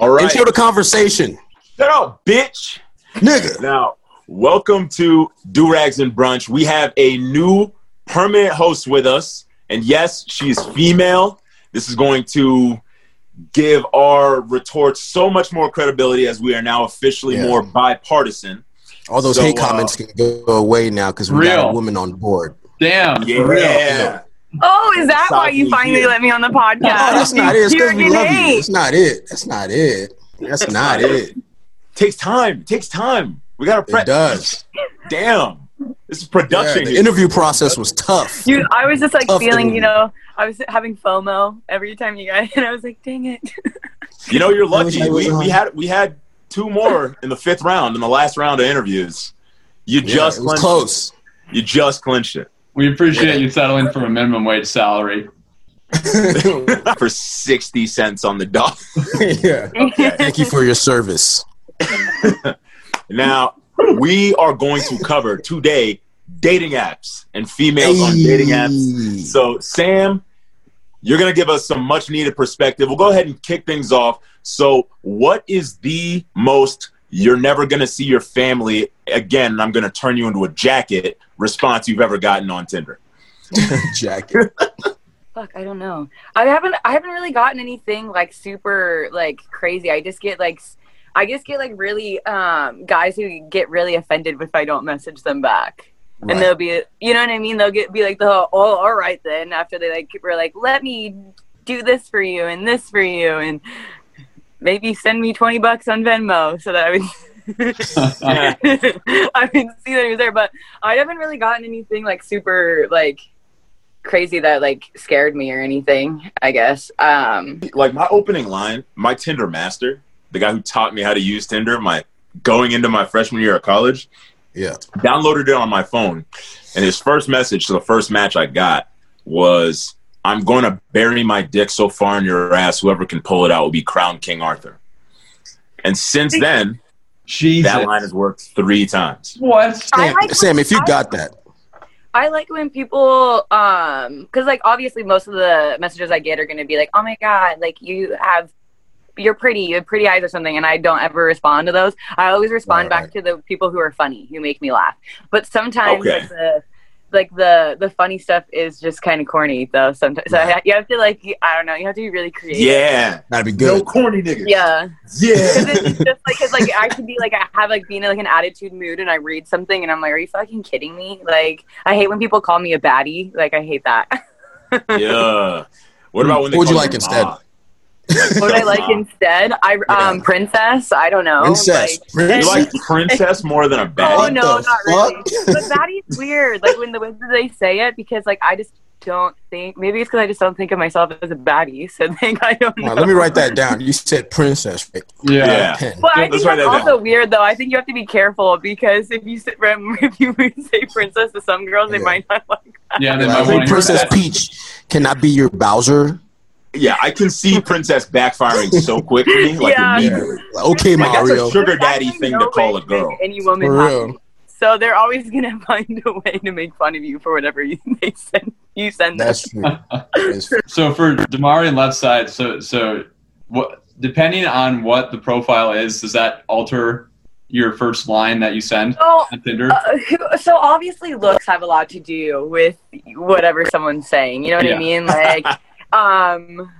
All right. Intro the conversation, Shut up, bitch. nigga. Now, welcome to Durags and Brunch. We have a new permanent host with us. And yes, she is female. This is going to give our retorts so much more credibility as we are now officially Yeah. more bipartisan. All those So, hate uh, comments can go away now because we got a woman on board. Damn. for real. Yeah. Oh, is that why you finally here. let me on the podcast? No, that's not it. It's because we love you. That's not it. That's not it. That's not it. Takes time. It Takes time. We got to It prep. does. Damn. This is Yeah, production. the interview process was tough. Dude, I was just like Tough feeling, interview. you know, I was having FOMO every time you guys, and I was like, dang it. You know, you're lucky. We, we had we had two more in the fifth round in the last round of interviews. You Yeah, just it was clinched close. It. You just clinched it We appreciate you settling for a minimum wage salary. for sixty cents on the dollar. yeah. Thank you for your service. Now we are going to cover today dating apps and females on dating apps. So Sam, you're gonna give us some much needed perspective. We'll go ahead and kick things off. So, what is the most you're never gonna see your family again? And I'm gonna turn you into a jacket response you've ever gotten on Tinder. jacket. Fuck, I don't know. I haven't, I haven't really gotten anything like super like crazy. I just get like, i just get like really um guys who get really offended if I don't message them back. Right. And they'll be, you know what I mean? They'll get be like, the oh, all right then. After they like were like, let me do this for you and this for you, and maybe send me twenty bucks on Venmo so that I would. I would see that he was there, but I haven't really gotten anything like super like crazy that like scared me or anything. I guess. Um, Like my opening line, my Tinder master, the guy who taught me how to use Tinder, my going into my freshman year of college, Yeah. downloaded it on my phone, and his first message to the first match I got was, "I'm going to bury my dick so far in your ass, whoever can pull it out will be crowned King Arthur." And since then, Jesus. that line has worked three times. what? Sam, like Sam, if you I- got that, I like when people, um, because like obviously most of the messages I get are going to be like, "Oh my god, like you have." You're pretty. You have pretty eyes or something, and I don't ever respond to those. I always respond Right, back to the people who are funny, who make me laugh. But sometimes, Okay. like the like the the funny stuff is just kind of corny, though. Sometimes, so Right. you have to like, I don't know, you have to be really creative. Yeah, that'd be good. no good. corny niggas. Yeah. Because yeah. it's just like, cause like I could be like, I have like being in like an attitude mood and I read something and I'm like, are you fucking kidding me? Like, I hate when people call me a baddie. Like, I hate that. yeah. What about when they What would you like instead? Ma? What would I like instead? I, um, Yeah. princess. I don't know. Princess. Like, Princess. You like princess more than a oh, baddie? What no, the not really. fuck? But baddie's weird. Like, when the way that they say it, because like, I just don't think, maybe it's because I just don't think of myself as a baddie. So think I don't know. Now, let me write that down. You said princess. right? Yeah. Yeah. Pen. Well, I Let's think write that's that down. also weird, though. I think you have to be careful because if you say, if you say princess to some girls, they might not like that. Yeah, they might hey, want to hear Princess. Peach, can I be your Bowser? Yeah, I can see princess backfiring so quickly, like Yeah. immediately. Like, okay, Like, that's a sugar daddy actually thing no to call a girl. Any woman For happy. real. So they're always gonna find a way to make fun of you for whatever you, they send you send them. That's true. That's true. So for Damari and left side, so so what? Depending on what the profile is, does that alter your first line that you send So, on Tinder? uh, so obviously looks have a lot to do with whatever someone's saying. You know what Yeah. I mean? Like, um,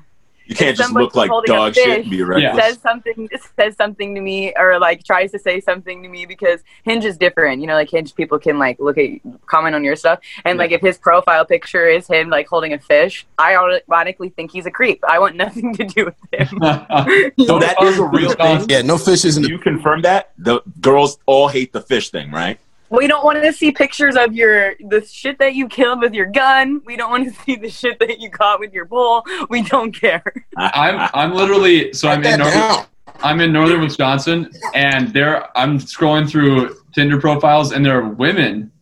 You can't just look like dog shit and fish, be Yeah. reckless. says something says something to me or like tries to say something to me because Hinge is different. You know, like Hinge people can like look at comment on your stuff and like if his profile picture is him like holding a fish, I automatically think he's a creep. I want nothing to do with him. So that is a real thing. Yeah, no fishes in Do the. you confirm that? The girls all hate the fish thing, right? We don't want to see pictures of your the shit that you killed with your gun. We don't want to see the shit that you caught with your bull. We don't care. I'm I'm literally so I'm in northern. I'm in northern Wisconsin, and there I'm scrolling through Tinder profiles, and there are women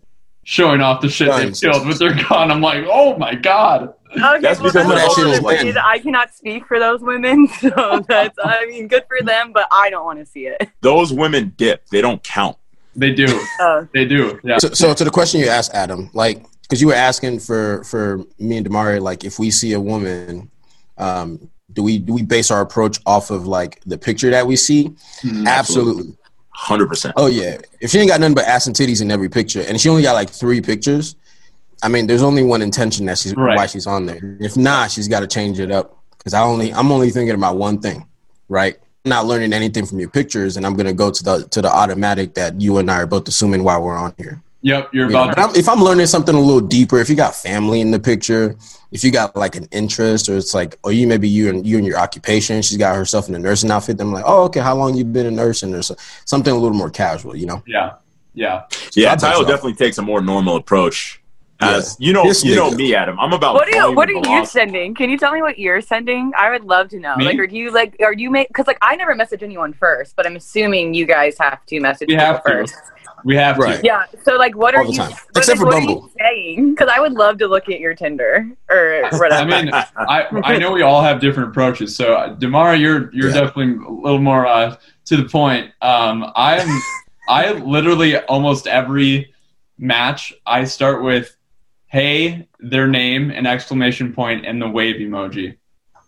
showing off the shit they Guns. killed with their gun. I'm like, oh my god. Okay, That's well, because that's shit all is that like- is. I cannot speak for those women, so that's I mean, good for them, but I don't want to see it. Those women dip. They don't count. They do, Uh, they do. Yeah. So, so to the question you asked, Adam, like, because you were asking for for me and Damari, like, if we see a woman, um, do we do we base our approach off of like the picture that we see? Mhm. Absolutely. Hundred percent. Oh yeah. If she ain't got nothing but ass and titties in every picture, and she only got like three pictures, I mean, there's only one intention that she's Right. why she's on there. If not, she's got to change it up because I only I'm only thinking about one thing, right? I'm not learning anything from your pictures, and I'm gonna go to the to the automatic that you and I are both assuming while we're on here. Yep, you're You about but I'm, if I'm learning something a little deeper, if you got family in the picture, if you got like an interest, or it's like, or you maybe you and you and your occupation, she's got herself in a nursing outfit. Then I'm like, oh, okay, how long you been a nursing or so, something a little more casual, you know? yeah, yeah. Yeah, I Tyler definitely takes a more normal approach. As Yeah. you know, This you know me, Adam. I'm about. What are you What are and you sending? Can you tell me what you're sending? I would love to know. Me? Like, are you like, are you make? Because like, I never message anyone first, but I'm assuming you guys have to message We people have to. first. We have Right. to. Yeah. So like, what are All the you? time. what, Except like, for what are you Bumble. saying? Because I would love to look at your Tinder or whatever. I mean, I I know we all have different approaches. So uh, Demara, you're you're Yeah. definitely a little more uh, to the point. Um, I'm I literally almost every match I start with hey, their name, an exclamation point, and the wave emoji,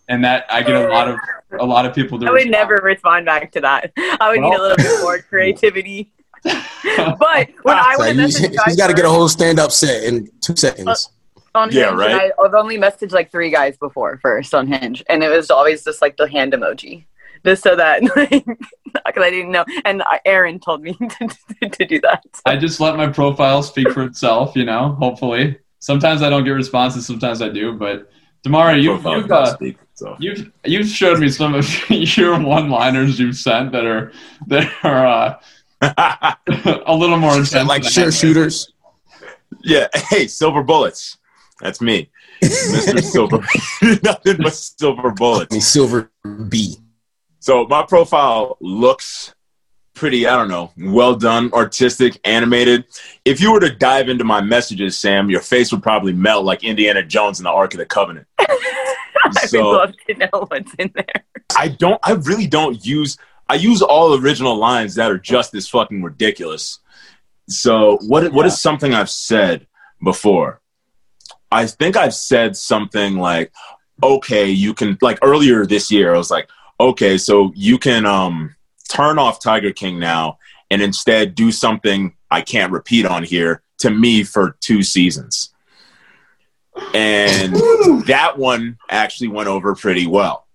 and that I get a lot of a lot of people to. I would respond. never respond back to that. I would need a little bit more creativity. But when I would you, message guys she's got to get a whole stand up set in two seconds. on Yeah, Hinge, right. I, I've only messaged like three guys before first on Hinge, and it was always just like the hand emoji, just so that because I didn't know. And I- Aaron told me to, to do that. I just let my profile speak for itself. You know, hopefully. Sometimes I don't get responses. Sometimes I do. But Demara, you, Profile you've does uh, speak, so. You've you've showed me some of your one-liners you've sent that are that are uh, a little more intense. like than sure shooters. yeah. Hey, silver bullets. That's me, Mr. Silver. Nothing but silver I bullets. mean, silver B. So my profile looks pretty, I don't know, well done, artistic, animated. If you were to dive into my messages, Sam, your face would probably melt like Indiana Jones in the Ark of the Covenant. I So- would love to know what's in there. I don't I really don't use I use all original lines that are just as fucking ridiculous. So what what is something I've said before? I think I've said something like, okay, you can like earlier this year, I was like, okay, so you can um turn off Tiger King now and instead do something I can't repeat on here to me for two seasons. And that one actually went over pretty well.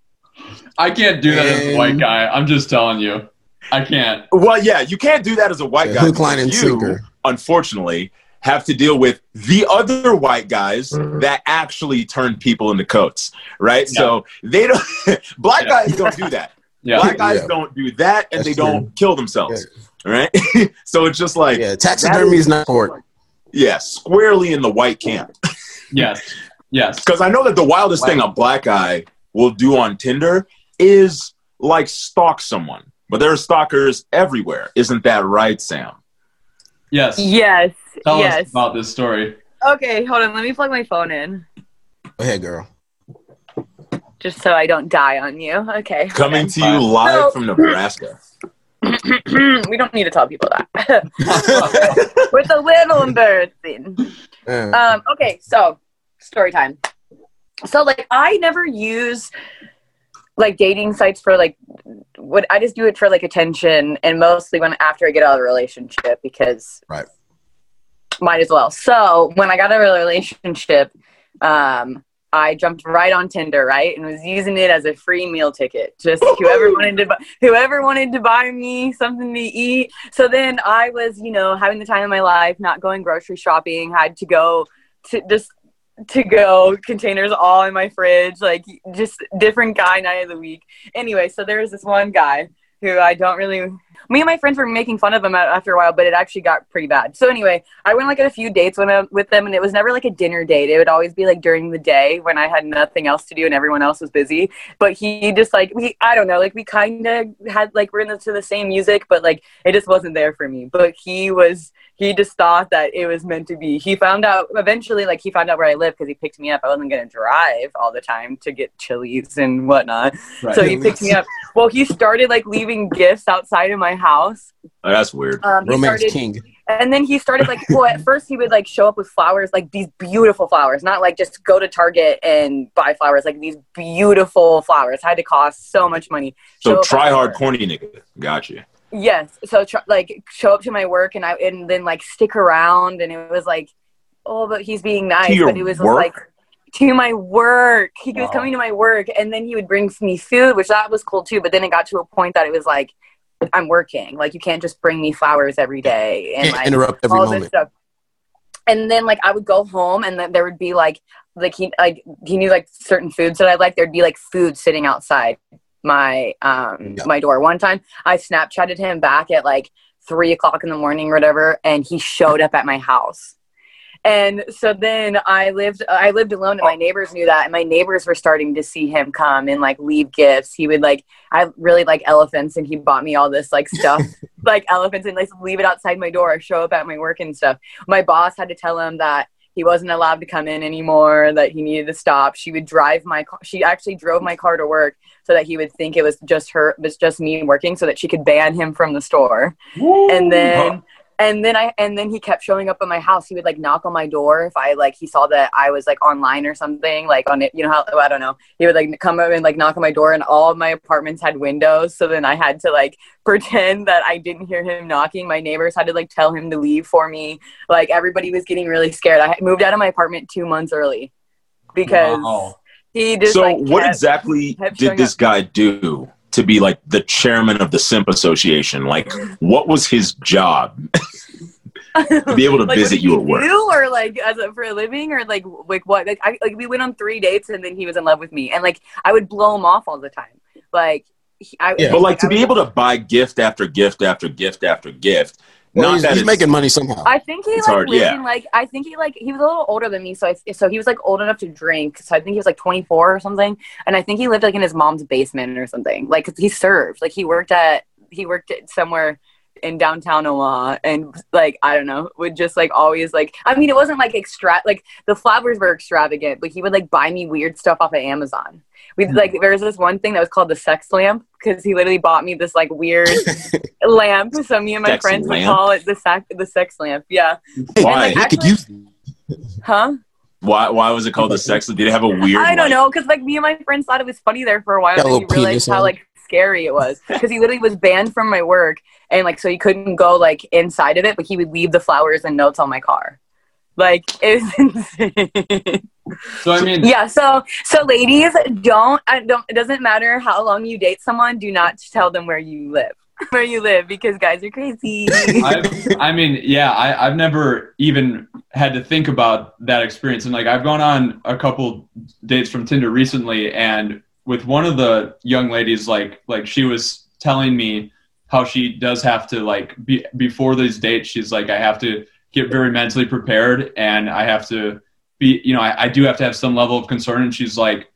I can't do that as a white guy. I'm just telling you, I can't. Well, yeah, you can't do that as a white Yeah, guy. hook, line, and You, sinker. Unfortunately, have to deal with the other white guys that actually turn people into coats, right? Yeah. So they don't. black Yeah. guys don't do that. Yeah, Black guys Yeah. don't do that, and That's they don't kill themselves, right? so it's just like, Yeah, yeah. taxidermy is not important. Yeah, squarely in the white camp. yes, yes. Because I know that the wildest thing a black guy will do on Tinder is like stalk someone, but there are stalkers everywhere. Isn't that right, Sam? Yes. Yes. Tell yes. us about this story. Okay, hold on. Let me plug my phone in, Go ahead, girl. Just so I don't die on you. Okay. Coming to you live So- from Nebraska. we don't need to tell people that. It's a little embarrassing. Yeah. Um, okay, so story time. So like I never use like dating sites for like what I just do it for like attention and mostly when after I get out of the relationship because Right. might as well. So when I got out of a relationship, um, I jumped right on Tinder, right, and was using it as a free meal ticket. Just whoever wanted to, buy, whoever wanted to buy me something to eat. So then I was, you know, having the time of my life, not going grocery shopping, had to go to just to go containers all in my fridge, like just different guy night of the week. Anyway, so there was this one guy who I don't really. Me and my friends were making fun of him after a while, but it actually got pretty bad. So anyway, I went like on a few dates when I, with them, and it was never like a dinner date. It would always be like during the day when I had nothing else to do and everyone else was busy. But he just like we, I don't know, like we kind of had like we're into the same music, but like it just wasn't there for me. But he was, he just thought that it was meant to be. He found out eventually, like he found out where I live because he picked me up. I wasn't gonna drive all the time to get Chili's and whatnot. Right. So he picked me up. Well, he started like leaving gifts outside of my house. Oh, that's weird. Um, Romance started, king. and then he started like well at first he would like show up with flowers like these beautiful flowers not like just go to target and buy flowers like these beautiful flowers had to cost so much money So up try hard, corny nigga. Gotcha. yes so tr- like show up to my work and i and then like stick around and it was like oh but he's being nice but it was work? like to my work he was coming to my work and then he would bring me food which that was cool too but then it got to a point that it was like i'm working like you can't just bring me flowers every day and like interrupt every all this moment. stuff. And then like I would go home and then there would be like like he like he knew like certain foods that I like. There'd be like food sitting outside my um Yeah. my door. One time I Snapchatted him back at like three o'clock in the morning or whatever, and he showed up at my house. And so then I lived I lived alone and my neighbors knew that and my neighbors were starting to see him come and like leave gifts. He would like I really like elephants and he bought me all this like stuff like elephants and like leave it outside my door, show up at my work and stuff. My boss had to tell him that he wasn't allowed to come in anymore, that he needed to stop. She would drive my car. She actually drove my car to work so that he would think it was just her, it was just me working so that she could ban him from the store. And then and then I and then he kept showing up at my house. He would like knock on my door if I like he saw that I was like online or something like on it. You know how oh, I don't know. He would like come up and like knock on my door, and all of my apartments had windows. So then I had to like pretend that I didn't hear him knocking. My neighbors had to like tell him to leave for me. Like everybody was getting really scared. I moved out of my apartment two months early because Wow. he just so like what exactly did this up. guy do to be like the chairman of the simp association like what was his job to be able to like, visit you at work do, or like as a, for a living, or like like what? Like, I, like we went on three dates, and then he was in love with me, and like I would blow him off all the time. Like, he, I, Yeah. but like to I be able to buy gift after gift after gift after gift Well, not he's, that he's making money somehow. I think he It's like hard, lived yeah. in like I think he like he was a little older than me, so I, so he was like old enough to drink. So I think he was like 24 or something, and I think he lived like in his mom's basement or something. Like 'cause he served, like he worked at he worked at somewhere in downtown Omaha, and like I don't know, would just like always like I mean it wasn't like extra like the flowers were extravagant, but he would like buy me weird stuff off of Amazon. We hmm. like there was this one thing that was called the sex lamp because he literally bought me this like weird lamp. So me and my Sex friends would call it the sex the sex lamp. Yeah. Hey, Why? he could Actually- use Huh? why why was it called the sex lamp? did it have a weird I don't like- know, because like me and my friends thought it was funny there for a while. Got a And then little you penis realized how like scary it was because he literally was banned from my work, and like so he couldn't go like inside of it, but he would leave the flowers and notes on my car. Like it was insane. So I mean, yeah. So so ladies, don't I don't. It doesn't matter how long you date someone. Do not tell them where you live. Where you live because guys are crazy. I've, I mean, yeah, I, I've never even had to think about that experience. And like, I've gone on a couple dates from Tinder recently, and with one of the young ladies, like, like she was telling me how she does have to like be, before these dates. She's like, I have to get very mentally prepared, and I have to be, you know, I, I do have to have some level of concern. And she's like,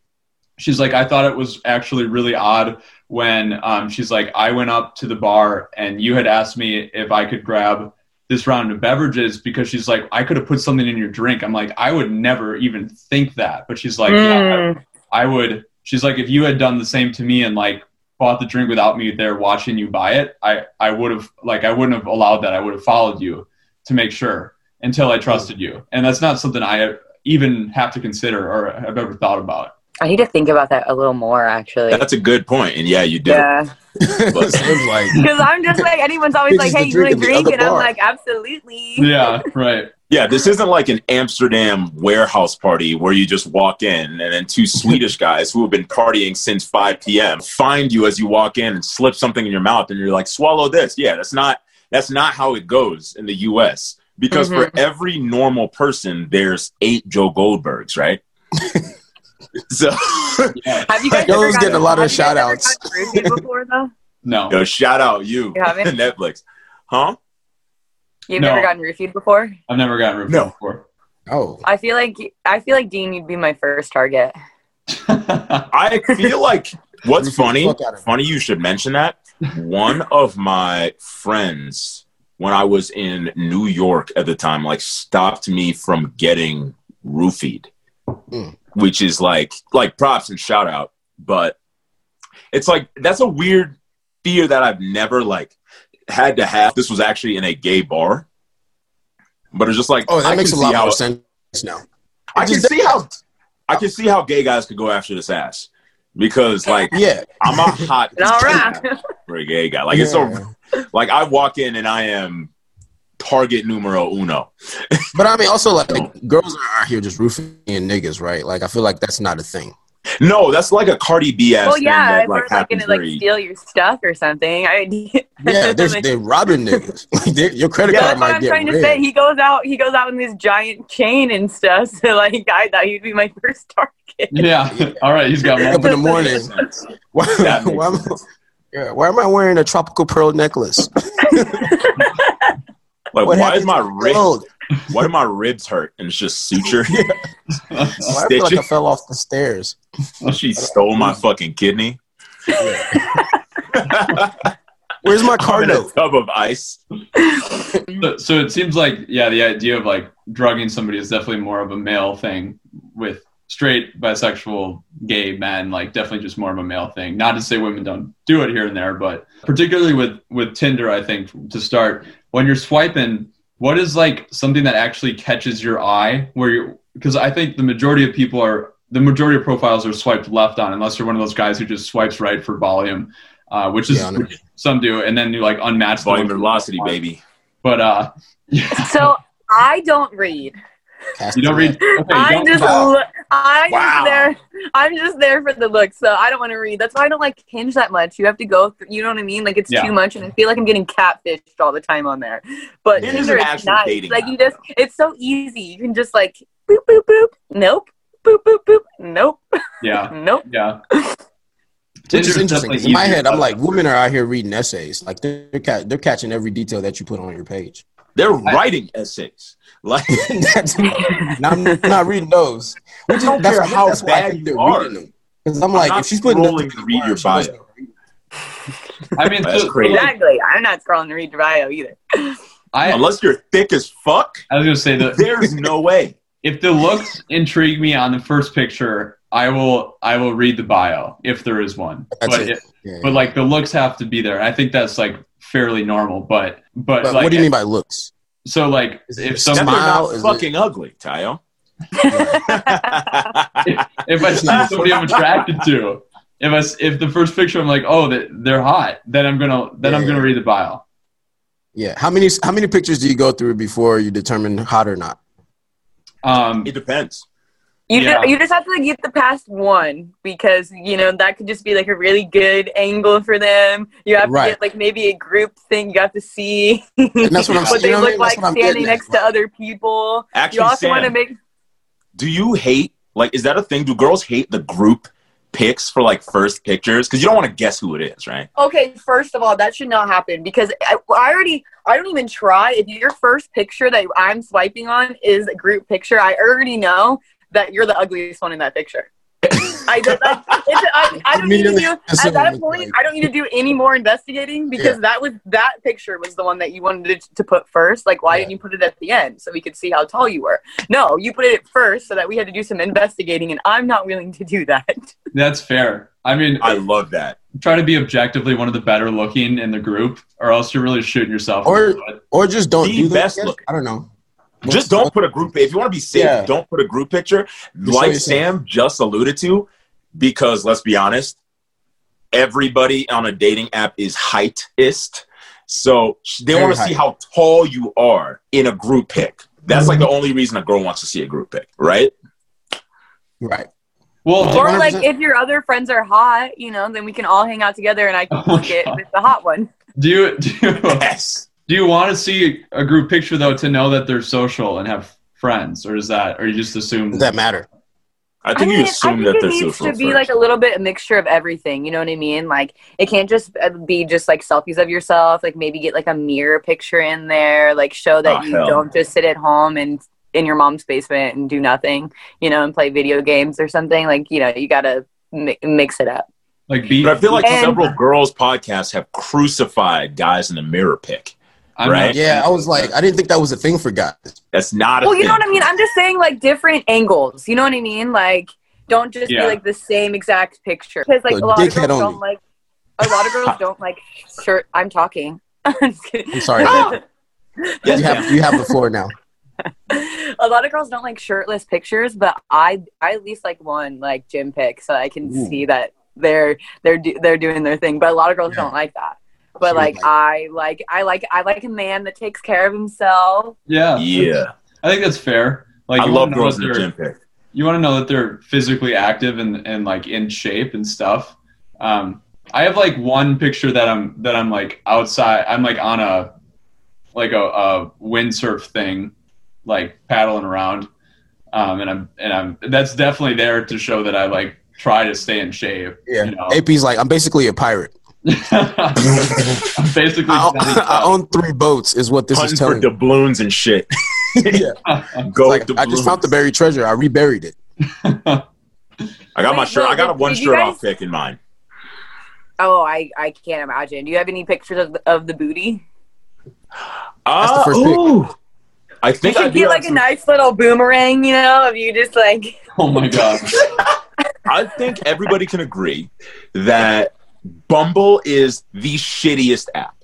she's like, I thought it was actually really odd when um, she's like, I went up to the bar and you had asked me if I could grab this round of beverages because she's like, I could have put something in your drink. I'm like, I would never even think that. But she's like, yeah, Mm. I, I would. She's like, if you had done the same to me and like bought the drink without me there watching you buy it, I, I would have like, I wouldn't have allowed that. I would have followed you to make sure until I trusted you. And that's not something I even have to consider or have ever thought about. I need to think about that a little more, actually. that's a good point and yeah you do Yeah. But- Sounds like Because I'm just like anyone's always like, "Hey, you want drink to drink?" other And I'm like, "Absolutely." Yeah, right. Yeah, this isn't like an Amsterdam warehouse party where you just walk in and then two Swedish guys who have been partying since 5 p.m. find you as you walk in and slip something in your mouth and you're like, swallow this. Yeah, that's not that's not how it goes in the US. Because for mm-hmm. every normal person, there's eight Joe Goldbergs, right? so Yeah. Have you guys Yo, ever gotten, getting a lot of have you guys ever shout-outs. before though? No. yo, shout out you, You? Netflix. Huh? You've No. never gotten roofied before? I've never gotten roofied No. before. oh, I feel like I feel like Dean, you'd be my first target. I feel like what's funny, fuck out of me. funny you should mention that. One of my friends, when I was in New York at the time, like stopped me from getting roofied, Mm. which is like like props and shout out, but it's like that's a weird fear that I've never like had to have. This was actually in a gay bar. but it's just like Oh, that I makes a lot see how, more sense now. I can see how I can see how gay guys could go after this ass because like Yeah, I'm a hot All right. for a gay guy. Like it's so like I walk in and I am target numero uno. But I mean, also like girls are out here just roofing in niggas, right? Like I feel like that's not a thing. No, that's like a Cardi B ass Well, thing yeah, that if like we're like gonna like very. steal your stuff or something. I, Yeah, they're, they're robbing niggas. Like your credit Yeah, card that's what might I'm get trying to say. He goes out. He goes out in this giant chain and stuff. So like, I thought he'd be my first target. Yeah. All right. He's got Wake up one. in the morning. Why, why, am, sense. yeah, why am I wearing a tropical pearl necklace? Like, What why is happened my to the rib? gold? Why do my ribs hurt? And it's just suture. Why I feel like I fell off the stairs. Oh, she stole my fucking kidney. Where's my I'm car in a note? tub of ice. So, so it seems like yeah, the idea of like drugging somebody is definitely more of a male thing. With straight, bisexual, gay men, like definitely just more of a male thing. Not to say women don't do it here and there, but particularly with with Tinder, I think to start when you're swiping, what is like something that actually catches your eye where you're because I think the majority of people are the majority of profiles are swiped left on unless you're one of those guys who just swipes right for volume, uh, which is Yeah, which some do, and then you like unmatch the Volume ones- velocity, baby. But uh, So I don't read. you don't read. Okay, you I'm don't, just Wow. Lo- I'm Wow. just there. I'm just there for the look. So I don't want to read. That's why I don't like Hinge that much. You have to go. Through, you know what I mean? Like it's Yeah. too much, and I feel like I'm getting catfished all the time on there. But It is Tinder an is actual nice. dating Like app, you just, it's so easy. You can just like boop boop boop. Nope. Boop boop boop. Nope. yeah, Nope. yeah. Which is Tinder's interesting. 'cause In my head, I'm like, women are out here reading essays. Like they're ca- they're catching every detail that you put on your page. They're writing essays. Like That's- and I'm not reading those. Which is, don't that's, care I think how that's why I bad think you they're are. reading them. Because I'm like, if she's putting them scrolling to read your bio. not read them. I mean, That's so- so, crazy. Exactly. I'm not scrolling to read your bio either. I, unless you're thick as fuck, I was gonna say that there's no way. if the looks intrigue me on the first picture, I will I will read the bio if there is one. That's but it. if- Yeah. but like the looks have to be there. I think that's like fairly normal. But but, But like what do you mean by looks? So like if a some That not is it- fucking ugly, Tayo. if I see somebody I'm attracted to, if I s- if the first picture I'm like oh that they're hot, then I'm gonna then I'm Yeah. gonna read the bio. Yeah. How many how many pictures do you go through before you determine hot or not? Um, it depends. You Yeah. just, you just have to like, get the past one because you know that could just be like a really good angle for them. You have Right. to get like maybe a group thing. You have to see And that's what I'm what they You know I look mean? That's like what I'm standing getting at. next to other people. Actually, You also Sam, want to make do you hate like is that a thing? Do girls hate the group pics for like first pictures? Because you don't want to guess who it is, right? Okay, first of all, that should not happen because I, I already I don't even try. If your first picture that I'm swiping on is a group picture, I already know that you're the ugliest one in that picture. I, just, I, I, I don't need to do at that point. I don't need to do any more investigating because Yeah. that was that picture was the one that you wanted to, to put first. Like, why Yeah. didn't you put it at the end so we could see how tall you were? No, you put it first so that we had to do some investigating, and I'm not willing to do that. that's fair. I mean, I love that. try to be objectively one of the better looking in the group, or else you're really shooting yourself. in Or- the foot. Or just don't The do that. best I guess? looking. I don't know. Just don't put a group. If you want to be safe, Yeah. don't put a group picture. Just like yourself. Sam just alluded to, because let's be honest, everybody on a dating app is heightist. So they Very want to see how tall you are in a group pic. That's like the mm-hmm. only reason a girl wants to see a group pic, right? Right. well, Or 100%. like if your other friends are hot, you know, then we can all hang out together, and I can Oh my get with the hot one. do you do you, Yes. Do you want to see a group picture though to know that they're social and have friends, or is that, or you just assume Does that matter? I think I you assume I think that it they're needs social to be first. like a little bit a mixture of everything. You know what I mean? Like it can't just uh, be just like selfies of yourself. Like maybe get like a mirror picture in there. Like show that Oh, you hell don't just sit at home and in your mom's basement and do nothing. You know, and play video games or something. Like you know, you gotta mi- mix it up. like be? But I feel like And- several girls' podcasts have crucified guys in the mirror pic. I'm right? not- Yeah, I was like, I didn't think that was a thing for guys. That's not a Well, you know what I mean. I'm just saying like different angles. You know what I mean? Like don't just Yeah. be like the same exact picture because like So a lot of girls only. don't like. A lot of girls don't like shirt. I'm talking. I'm. I'm sorry. Yes, you have you have the floor now. a lot of girls don't like shirtless pictures, but I I at least like one like gym pic so I can Ooh. see that they're they're do, they're doing their thing. But a lot of girls Yeah. don't like that. But like like- I like I like I like a man that takes care of himself. Yeah. Yeah. I think that's fair. Like I you love wanna know girls that in the they're- gym pic. you want to know that they're physically active and, and like in shape and stuff. Um, I have like one picture that I'm that I'm like outside. I'm like on a like a, a windsurf thing, like paddling around, um, and I'm and I'm that's definitely there to show that I like try to stay in shape. Yeah. You know? AP's like, I'm basically a pirate. I'm basically I, Johnny I own three boats, is what this Hunting is for telling me. doubloons and shit. Yeah. Go Like, I just found the buried treasure. I reburied it. I got my shirt. I got a one did shirt guys- off pick in mind. Oh, I I can't imagine. Do you have any pictures of the, of the booty? Uh, the first pick. I think I should do get have like a some- nice little boomerang, you know, if you just like oh my god. I think everybody can agree that Bumble is the shittiest app.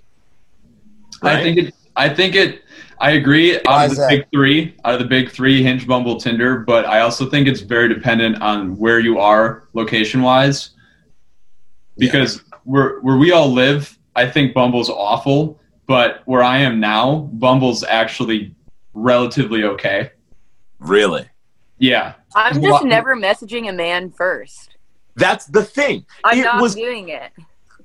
I think it. I think it. I agree. Out of the big three, out of the big three, Hinge, Bumble, Tinder. But I also think it's very dependent on where you are location wise. Because where where we all live, I think Bumble's awful. But where I am now, Bumble's actually relatively okay. really. Yeah. I'm just never messaging a man first. That's the thing. I'm it not was doing it.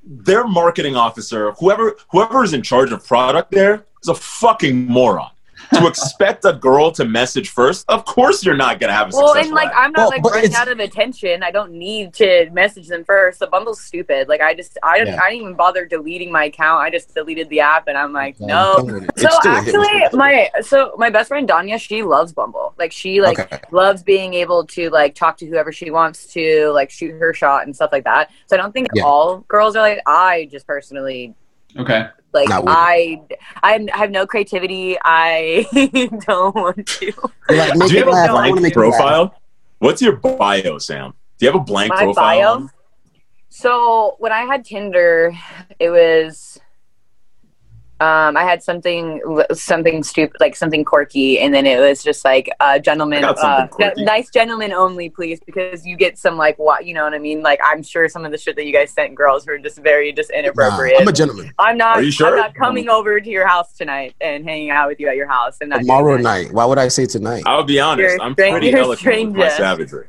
their marketing officer, whoever whoever is in charge of product there, is a fucking moron. To expect a girl to message first, of course you're not gonna have a Well, and like app. I'm not Well, like running out of attention. I don't need to message them first. The Bumble's stupid. Like I just I don't Yeah. I didn't even bother deleting my account. I just deleted the app, and I'm like, I'm no. telling So still a actually, my so my best friend Danya, she loves Bumble. Like she like Okay. loves being able to like talk to whoever she wants to, like shoot her shot and stuff like that. So I don't think Yeah. all girls are like. I just personally Okay. Like I I have no creativity. I don't want to. Like, Do you have a laugh. I wanna blank make it profile? What's your bio, Sam? Do you have a blank My profile? bio? So when I had Tinder, it was um, I had something something stupid, like something quirky, and then it was just like uh, gentleman, I got something uh, quirky. nice gentleman only, please, because you get some like what you know what I mean. Like I'm sure some of the shit that you guys sent girls were just very just Nah, inappropriate. I'm a gentleman. I'm not. Are you sure? I'm not coming over to your house tonight and hanging out with you at your house. And not Tomorrow night. Why would I say tonight? I'll be honest. You're a I'm pretty you're eloquent with my savagery.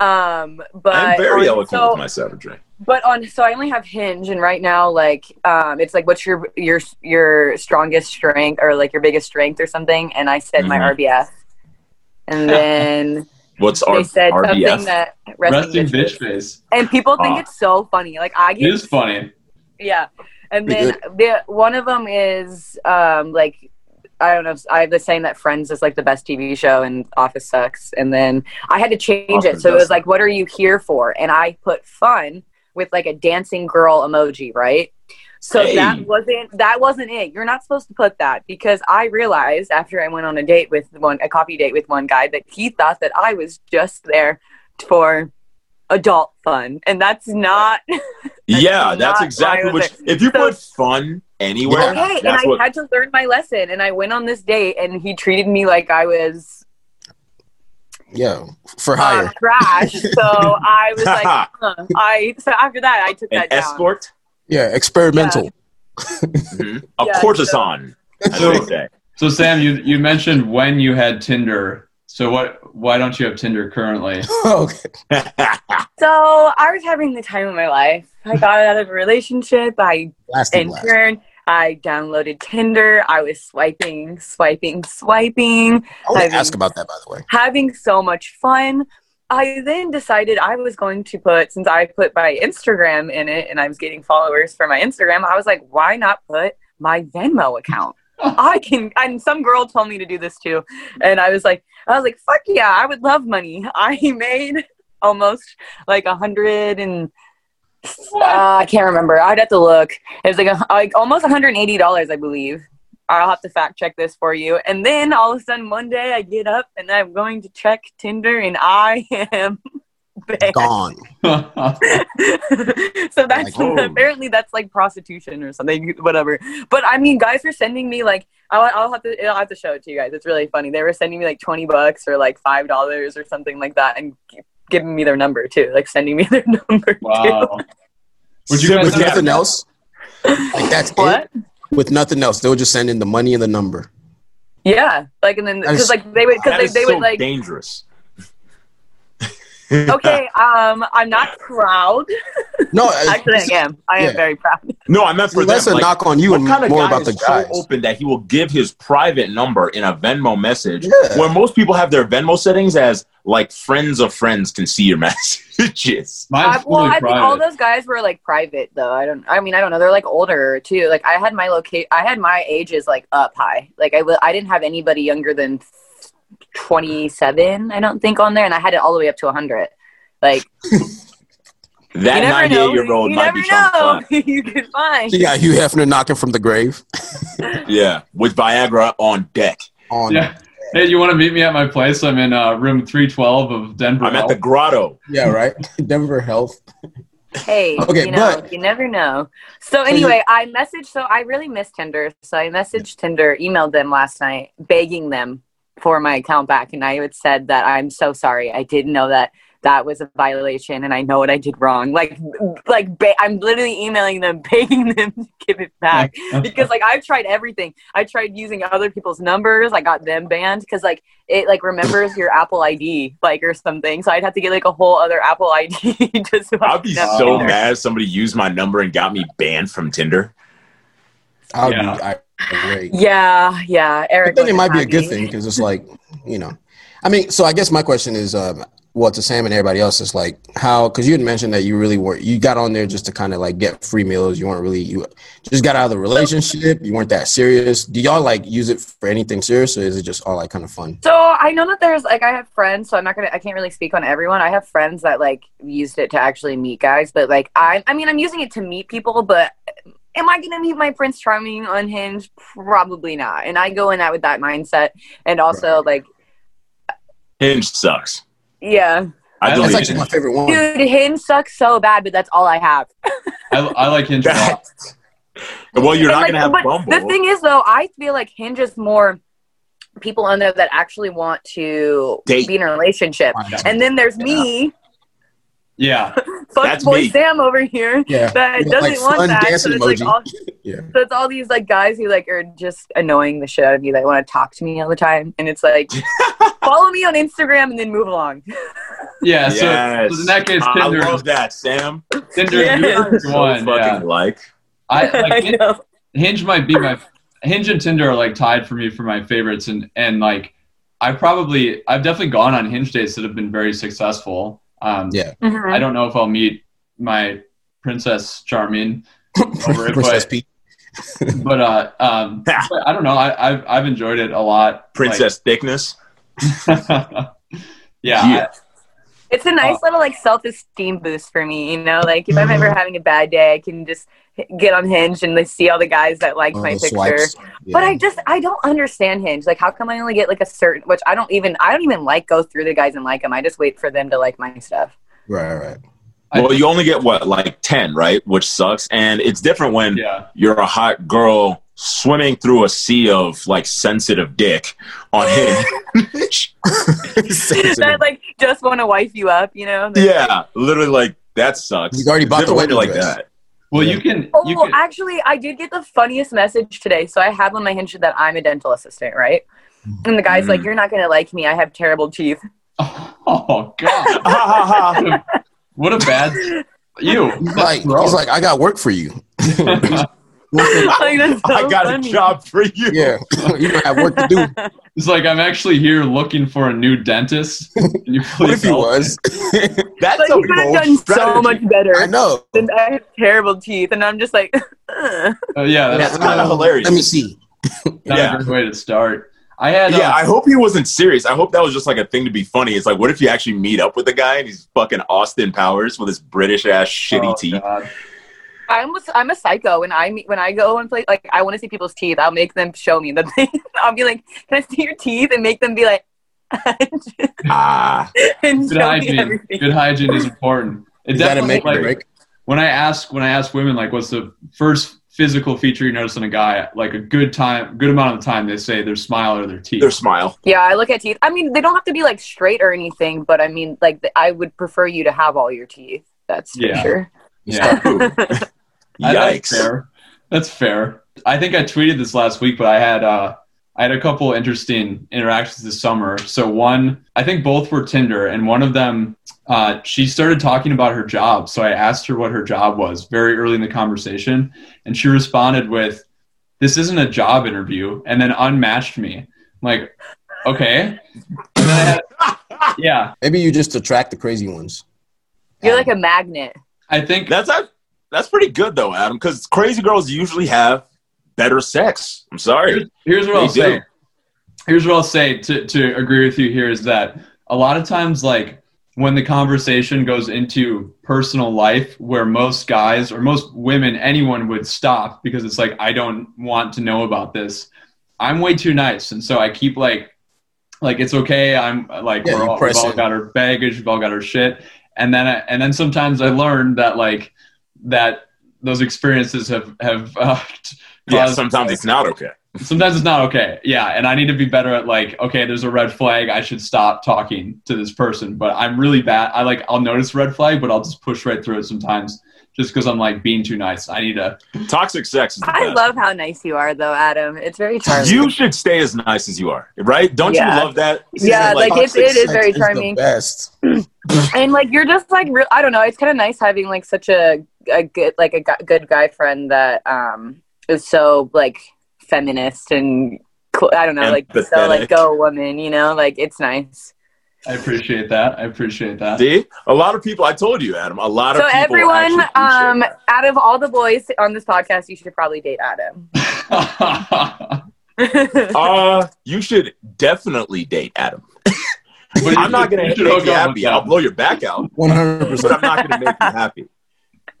Um, but I'm very on- eloquent so- with my savagery. But on so I only have Hinge, and right now, like, um, it's like, what's your your your strongest strength or like your biggest strength or something? And I said my Mhm. RBF, and then What's they R- said something RBF? that resting, Resting bitch bitch face. face. and people think Ah. it's so funny. Like I It get is funny. yeah, and then the one of them is um like. I don't know. I was saying that Friends is like the best TV show and Office sucks. And then I had to change it. So it was like, what are you here for? And I put fun with like a dancing girl emoji, right? So Hey. that wasn't that wasn't it. You're not supposed to put that because I realized after I went on a date with one a coffee date with one guy that he thought that I was just there for adult fun. And that's not Yeah, not that's exactly I was what. If you So- put fun anywhere, okay, and I what. had to learn my lesson. And I went on this date, and he treated me like I was Yeah, for uh, hire. trash. so I was like, huh. I. So after that, I took An that down. escort, Yeah, experimental. Mhm. a Yeah, courtesan, as So- So Sam, you you mentioned when you had Tinder. So what? Why don't you have Tinder currently? okay. So I was having the time of my life. I got out of a relationship. I Lasting blast. interned. I downloaded Tinder. I was swiping, swiping, swiping. I want to ask about that, by the way. having so much fun. I then decided I was going to put, since I put my Instagram in it and I was getting followers for my Instagram, I was like, why not put my Venmo account? I can, and some girl told me to do this too. And I was like, I was like, fuck yeah, I would love money. I made almost like a hundred and uh, I can't remember. I'd have to look. It was like, a, like almost $180, I believe. I'll have to fact check this for you. And then all of a sudden, one day I get up and I'm going to check Tinder, and I am banned. Gone. so that's Like, oh. apparently that's like prostitution or something, whatever. But I mean, guys were sending me like I'll, I'll have to I'll have to show it to you guys. It's really funny. They were sending me like twenty bucks or like five dollars or something like that, and gi- giving me their number too, like sending me their number. Too. wow. Would you Simple guys With nothing else? Like that's What? it? With nothing else. They'll just send in the money and the number. Yeah, like and then That is- because like they would because they, they so would like dangerous. okay um I'm not proud. No, Actually, I am. I am very proud. No, I meant for that's them. a like, knock on you what and kind of more guy about the is guys. so open that he will give his private number in a Venmo message, Yeah. where most people have their Venmo settings as like friends of friends can see your messages. Mine's I, well, fully I think all those guys were like private though. I don't. I mean, I don't know. They're like older too. Like I had my locate. I had my ages like up high. Like I, w- I didn't have anybody younger than twenty seven. I don't think on there, and I had it all the way up to hundred. Like That 98 year old you might never be trying know. you can find. You got Hugh Hefner knocking from the grave. Yeah, with Viagra on deck. On Yeah. Hey, you want to meet me at my place? I'm in uh, room 312 of Denver. I'm at the grotto. yeah, right. Denver Health. Hey, Okay, you know, but- you never know. So anyway, I messaged. So I really miss Tinder. So I messaged Tinder, emailed them last night, begging them for my account back, and I had said that I'm so sorry. I didn't know that that was a violation, and I know what I did wrong. Like, like ba- I'm literally emailing them, begging them to give it back because like I've tried everything. I tried using other people's numbers. I got them banned because like it like remembers your Apple ID like or something. So I'd have to get like a whole other Apple ID just so I I'd be so Tinder. mad if somebody used my number and got me banned from Tinder. I'll Yeah. be I, great. Yeah, yeah. Eric. But then it might be a good thing because it's like, you know, I mean, so I guess my question is, um, well, to Sam and everybody else, is like how because you had mentioned that you really weren't, you got on there just to kind of like get free meals. You weren't really, you just got out of the relationship. You weren't that serious. Do y'all like use it for anything serious, or is it just all like kind of fun? So I know that there's like I have friends, so I'm not gonna I can't really speak on everyone. I have friends that like used it to actually meet guys, but like I I mean I'm using it to meet people, but am I gonna meet my Prince Charming on Hinge? Probably not. And I go in that with that mindset, and also like Hinge sucks. yeah, I That's That's deleted actually my favorite one. dude, Hinge sucks so bad, but that's all I have. I, I like Hinge a lot. well, you're not like, gonna have but Bumble. The thing is, though, I feel like Hinge is more people on there that actually want to Date. be in a relationship. And then there's me, Yeah. fuck That's boy me. Sam over here, Yeah, that You know, doesn't like want that. So dancing it's like all, Yeah. so it's all these like guys who like are just annoying the shit out of you that want to talk to me all the time, and it's like follow me on Instagram and then move along. Yeah. So, yes. so in that case, I Tinder, love that, Sam. Tinder Yeah. is So one. fucking Yeah. like. I, I know. Hinge might be my Hinge and Tinder are like tied for me for my favorites, and and like I probably I've definitely gone on Hinge dates that have been very successful. Um, Yeah. Mhm. I don't know if I'll meet my Princess Charming over it, Princess but Peach. but uh, um, but I don't know. I, I've I've enjoyed it a lot. Princess thickness. Like, yeah. Yeah. It's a nice Oh. little like self esteem boost for me, you know. Like if I'm ever having a bad day, I can just get on Hinge and like, see all the guys that like my Uh, picture. swipes. But I just I don't understand Hinge. Like how come I only get like a certain? Which I don't even I don't even like go through the guys and like them. I just wait for them to like my stuff. right, right. Well, you only get what, like 10, right? Which sucks. And it's different when yeah. you're a hot girl swimming through a sea of like sensitive dick on him. that like just want to wife you up, you know? yeah, literally, like that sucks. He's already bought the different wedding you're like dress. that. Well, Yeah. you can. Oh, You can. actually, I did get the funniest message today. So I have on my Hinge that I'm a dental assistant, right? And the guy's like, Mhm. "You're not gonna like me. I have terrible teeth." Oh God! Ha, ha, ha. what a bad you. He's like, he's like, I got work for you. Like, so I got funny. a job for you. Yeah, you don't have work to do. It's like I'm actually here looking for a new dentist. Can you please What if he was? That's Like a you could have bold done so much better. I know. And I have terrible teeth, and I'm just like, Uh, yeah, that's, That's kinda hilarious. Let me see. not Yeah. a good way to start. I had Yeah, uh, I hope he wasn't serious. I hope that was just like a thing to be funny. It's like, what if you actually meet up with a guy and he's fucking Austin Powers with his British ass shitty oh, teeth? God. I'm a, I'm a psycho. and I meet, when I go and play, like I want to see people's teeth. I'll make them show me that they. I'll be like, "Can I see your teeth?" And make them be like, Ah, and Good hygiene. Good hygiene is important. It Is that a definitely, make like, break? when I ask when I ask women like what's the first physical feature you notice in a guy, like a good time good amount of the time they say their smile or their teeth. their smile. Yeah, I look at teeth. I mean, they don't have to be like straight or anything, but I mean, like, I would prefer you to have all your teeth. That's for Yeah. sure. yeah. I- That's Yikes. fair. That's fair. I think I tweeted this last week, but I had uh, I had a couple interesting interactions this summer. So one, I think both were Tinder, and one of them, uh, she started talking about her job. So I asked her what her job was very early in the conversation, and she responded with, "This isn't a job interview," and then unmatched me. I'm like, okay. And then I had, yeah, Maybe you just attract the crazy ones. You're like a magnet. I think That's that's pretty good though, Adam. Because crazy girls usually have better sex. I'm sorry. Here's, here's what They I'll say. Here's what I'll say to, to agree with you here is that a lot of times, like when the conversation goes into personal life, where most guys or most women, anyone would stop because it's like, I don't want to know about this. I'm way too nice. And so I keep like, like it's okay. I'm like, Yeah, we're all, we've all got our baggage, we've all got our shit. And then, I, and then sometimes I learned that like, that those experiences have, have, uh, Yeah, sometimes it's not okay. sometimes it's not okay yeah and i need to be better at like okay there's a red flag i should stop talking to this person but i'm really bad i like i'll notice red flag but i'll just push right through it sometimes just because i'm like being too nice i need to Toxic sex is the I best. love how nice you are, though, Adam. It's very charming. You should stay as nice as you are, right? Don't Yeah. you love that? Yeah, like, it's- toxic it is sex very the charming. best. and like you're just like real. I don't know. It's kind of nice having like such a a good like a gu- good guy friend that um is so like feminist and cool. I don't know, like so like go woman. You know, like it's nice. i appreciate that i appreciate that See, a lot of people. I told you, Adam. A lot of So people everyone, um, that. out of all the boys on this podcast, you should probably date Adam. Uh, you should definitely date Adam. But I'm not gonna make you happy. I'll blow your back out, One hundred percent. I'm not gonna make you happy.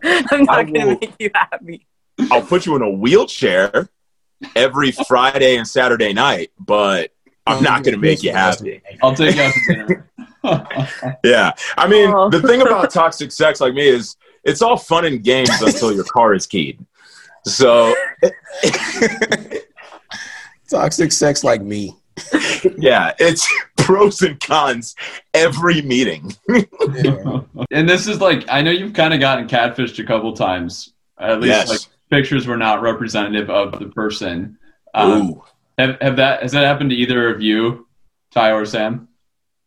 I'm not gonna make you happy. I'll put you in a wheelchair every Friday and Saturday night, but I'm not gonna make you happy. i'll take you out to dinner Yeah. I mean, Oh. the thing about toxic sex like me is it's all fun and games until your car is keyed. So, Toxic sex like me. Yeah, it's pros and cons every meeting. Yeah. and this is like i know you've kind of gotten catfished a couple times at least Yes. like pictures were not representative of the person um, Ooh. have, have that has that happened to either of you ty or sam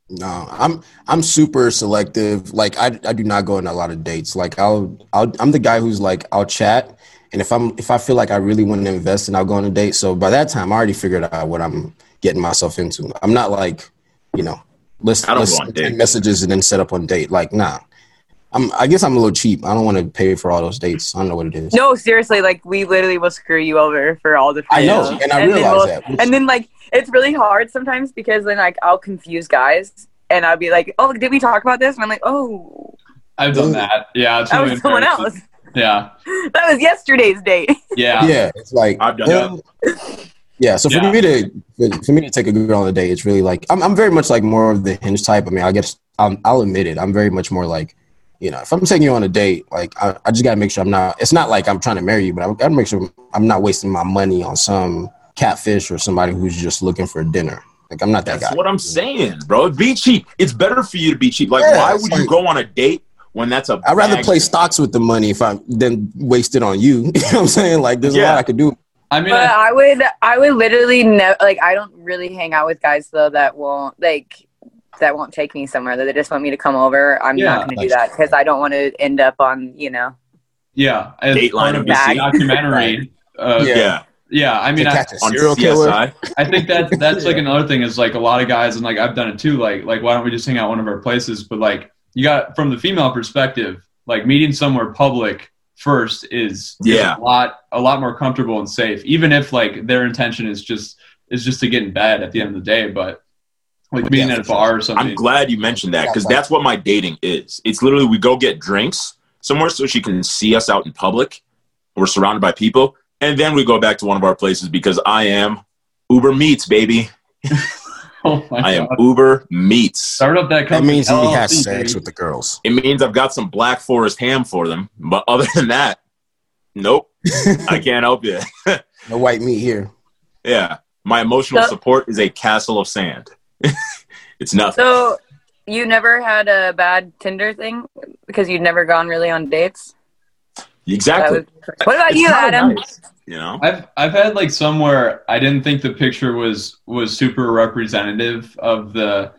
No, I'm I'm super selective. Like I I do not go on a lot of dates. Like I'll I'll I'm the guy who's like I'll chat, and if I'm if I feel like I really want to invest, and I'll go on a date. So by that time, I already figured out what I'm getting myself into. I'm not like, you know, let's I don't let's go on send messages and then set up on date. Like nah, I'm I guess I'm a little cheap. I don't want to pay for all those dates. I don't know what it is. No, seriously, like we literally will screw you over for all the. I know, and I then realize we'll- that. which- And then like it's really hard sometimes because then like I'll confuse guys and I'll be like, "Oh, did we talk about this?" And I'm like, "Oh, I've done that yeah it's that really was someone else. yeah That was yesterday's date." yeah yeah, it's like I've done well, yeah. So for Yeah. me to for- me to take a girl on a date, it's really like I'm I'm very much like more of the hinge type. I mean, I guess I'll, I'll admit it. I'm very much more like you know, if I'm taking you on a date, like I, I just gotta make sure I'm not. It's not like I'm trying to marry you, but I gotta make sure I'm not wasting my money on some catfish or somebody who's just looking for a dinner. Like I'm not that That's guy. what I'm saying, bro. Be cheap. It's better for you to be cheap. Like, Yeah, why would you go on a date when that's a I'd rather play stocks with the money if I than waste it on you. you know what I'm saying? Like there's a lot I could do. I mean But I, I would, I would literally never like. I don't really hang out with guys though that won't like that won't take me somewhere. That they just want me to come over. I'm Yeah, not going to do that because I don't want to end up on you know. yeah as Dateline of of BC. documentary uh, yeah. Yeah. Yeah, i mean I, on serial killer. CSI. I think that that's like Yeah. another thing is like a lot of guys and like I've done it too. Like like why don't we just hang out one of our places? But like you got from the female perspective, like meeting somewhere public first is, is Yeah. a lot a lot more comfortable and safe. Even if like their intention is just is just to get in bed at the end of the day. But like meeting Yeah, at a for sure. bar or something. I'm glad you mentioned that because that's what my dating is. It's literally we go get drinks somewhere so she can see us out in public. We're surrounded by people, and then we go back to one of our places because I am Uber meets baby. Oh I am god. uber meats. Start up that That company. means he oh, has sex with the girls. It means I've got some Black Forest ham for them. But other than that, nope. I can't help you. No white meat here. Yeah. My emotional So- support is a castle of sand. it's nothing. So you never had a bad Tinder thing because you'd never gone really on dates. Exactly. was- what about It's you, Adam? nice, you know? I've I've had like somewhere I didn't think the picture was was super representative of the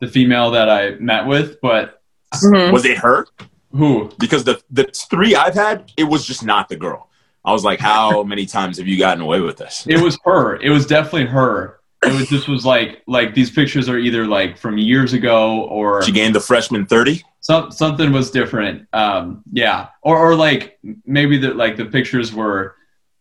the female that I met with, but Mhm. Was it her? who? Because the the three I've had, it was just not the girl. I was like, how many times have you gotten away with this? It was her. It was definitely her. It was just was like like these pictures are either like from years ago or She gained the freshman 30. some something was different. Um, yeah, or or like maybe that like the pictures were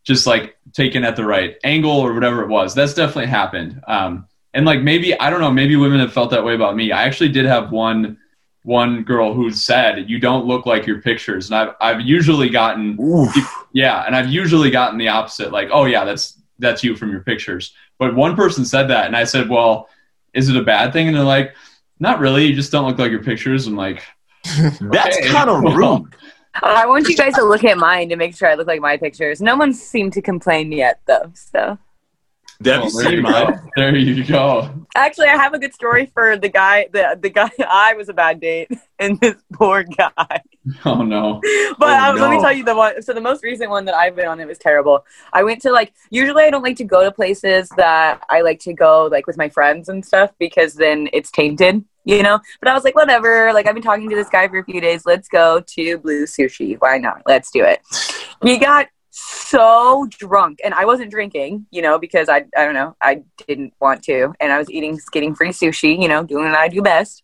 just like taken at the right angle or whatever it was. That's definitely happened. Um, and like maybe I don't know. Maybe women have felt that way about me. I actually did have one one girl who said you don't look like your pictures, and I've I've usually gotten Oof. yeah, and I've usually gotten the opposite, like, oh yeah, that's that's you from your pictures. But one person said that, and I said, well, is it a bad thing? And they're like, not really. You just don't look like your pictures. I'm like, That's Okay. kind of rude. I want you guys to look at mine to make sure I look like my pictures. No one seemed to complain yet, though. So Have well, you there you go. There you go. actually, I have a good story for the guy. The the guy I was a bad date, and this poor guy. Oh no. But Oh, uh, let me tell you the one. So the most recent one that I've been on, it was terrible. I went to like usually I don't like to go to places that I like to go like with my friends and stuff because then it's tainted, you know. But I was like, whatever. Like I've been talking to this guy for a few days. Let's go to Blue Sushi. Why not? Let's do it. He got so drunk, and I wasn't drinking, you know, because I I don't know I didn't want to, and I was eating getting free sushi, you know, doing what I do best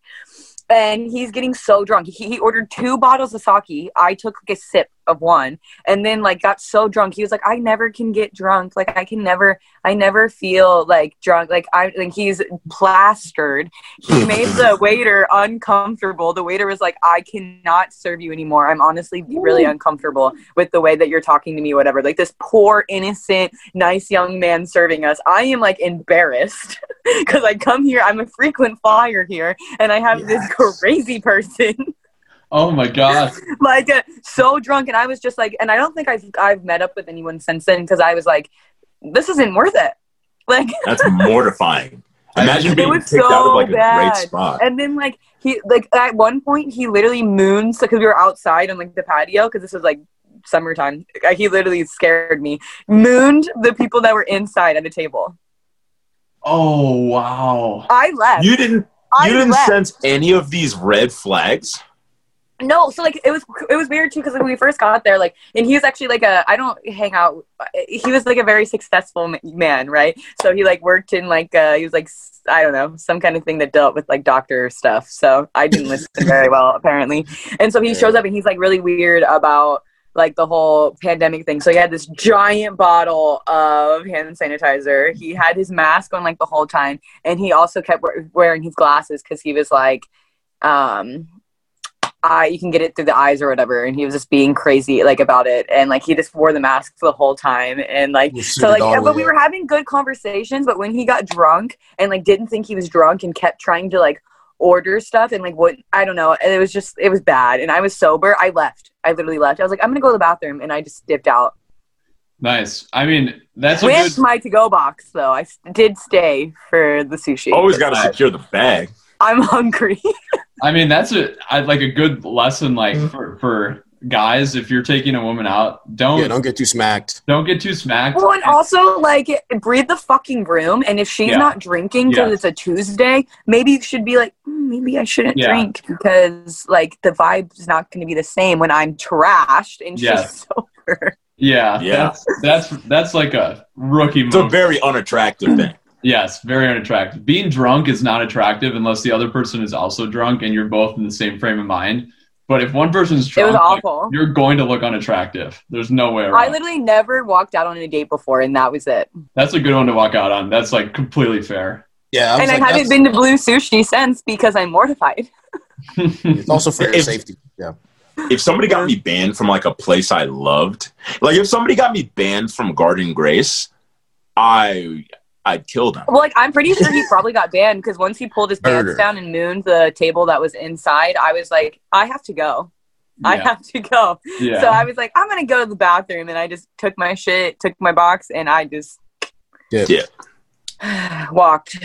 and he's getting so drunk. He, he ordered two bottles of sake. I took like a sip of one, and then like got so drunk. He was like, "I never can get drunk. Like I can never, I never feel like drunk. Like I like he's plastered. He made the waiter uncomfortable. The waiter was like, "I cannot serve you anymore. I'm honestly really uncomfortable with the way that you're talking to me. Whatever. Like this poor innocent, nice young man serving us. I am like embarrassed because I come here. I'm a frequent flyer here, and I have Yes. this crazy person Oh my god. like uh, so drunk and i was just like and i don't think i've i've met up with anyone since then because i was like this isn't worth it like That's mortifying. Imagine being was kicked out of so like a great spot. and then like he like at one point he literally moons because we were outside on like the patio because this was like summertime Uh, he literally scared me mooned the people that were inside at the table Oh wow. i left You didn't. I You didn't left. sense any of these red flags. No, so like it was it was weird too because when we first got there, like, and he was actually like a I don't hang out. He was like a very successful man, right? So he like worked in like uh, he was like i don't know some kind of thing that dealt with like doctor stuff. So I didn't listen very well apparently, and so he shows up and he's like really weird about like the whole pandemic thing. So he had this giant bottle of hand sanitizer. He had his mask on like the whole time, and he also kept wearing his glasses because he was like, um, I you can get it through the eyes or whatever. And he was just being crazy like about it, and like he just wore the mask the whole time, and like Was so like yeah, but we were having good conversations. But when he got drunk and like didn't think he was drunk and kept trying to like order stuff and like what I don't know, and it was just it was bad. And I was sober. I left. I literally left. I was like, I'm gonna go to the bathroom, and I just dipped out. Nice. I mean, that's a With good my to-go box, though, I did stay for the sushi. Always got to secure the bag. I'm hungry. I mean, that's a I, like a good lesson like Mm-hmm. for for guys if you're taking a woman out, don't Yeah, don't get too smacked. don't get too smacked. Well, and also like breathe the fucking room. And if she's Yeah. not drinking because Yeah. it's a Tuesday, maybe you should be like, "Hmm, maybe I shouldn't Yeah. drink because like the vibe is not going to be the same when I'm trashed and she's sober. Yeah, Yeah. That's that's that's like a rookie It's a very unattractive thing. Yes, very unattractive. Being drunk is not attractive unless the other person is also drunk and you're both in the same frame of mind. But if one person's It drunk, was like, you're going to look unattractive. There's no way around. I literally never walked out on a date before, and that was it. That's a good one to walk out on. That's like completely fair. Yeah, I and like, I haven't been to Blue Sushi since because I'm mortified. It's also for your If- safety. Yeah. If somebody got me banned from like a place I loved, like if somebody got me banned from Garden Grace, I I'd kill them. Well, like I'm pretty sure he probably got banned because once he pulled his pants down and mooned the table that was inside, I was like, I have to go. I have to go. Yeah. So I was like, I'm gonna go to the bathroom, and I just took my shit, took my box, and I just Yeah. Yeah. walked.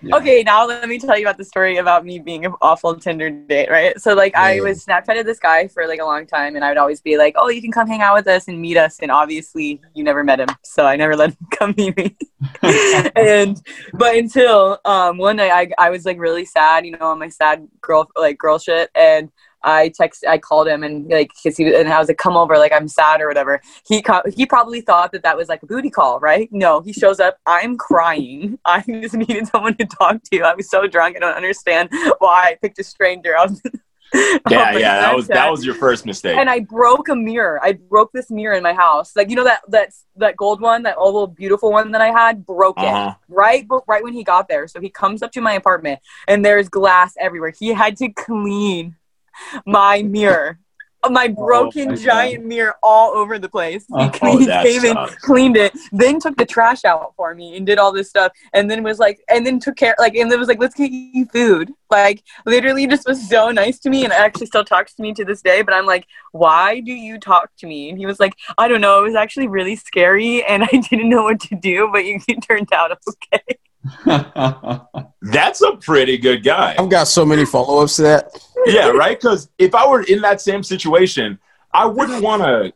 Yeah. Okay, now let me tell you about the story about me being an awful Tinder date, right? So like I Yeah. was Snapchatted this guy for like a long time and I would always be like, Oh, you can come hang out with us and meet us and obviously you never met him. So I never let him come meet me. and but until um one night I I was like really sad, you know, on my sad girl like girl shit and I text, I called him and like, cause he and I was like, come over, like I'm sad or whatever. He co- he probably thought that that was like a booty call, right? No, he shows up. I'm crying. I just needed someone to talk to. I was so drunk. I don't understand why I picked a stranger. I was, Yeah, yeah, that was that was your first mistake. and I broke a mirror. I broke this mirror in my house. Like you know that that's that gold one, that oval beautiful one that I had, broke Uh-huh. right, but right when he got there. So he comes up to my apartment and there's glass everywhere. He had to clean my mirror. Uh, my oh, broken my God. giant mirror all over the place. Oh, he, Oh, cleaned, that came in, cleaned it, then took the trash out for me and did all this stuff, and then was like, and then took care, like, and then was like, let's get you food. Like, literally, just was so nice to me, and actually still talks to me to this day. But I'm like, why do you talk to me? And he was like, I don't know. It was actually really scary, and I didn't know what to do, but you it turned out okay. That's a pretty good guy. I've got so many follow ups to that. Yeah, right? Because if I were in that same situation, I wouldn't want to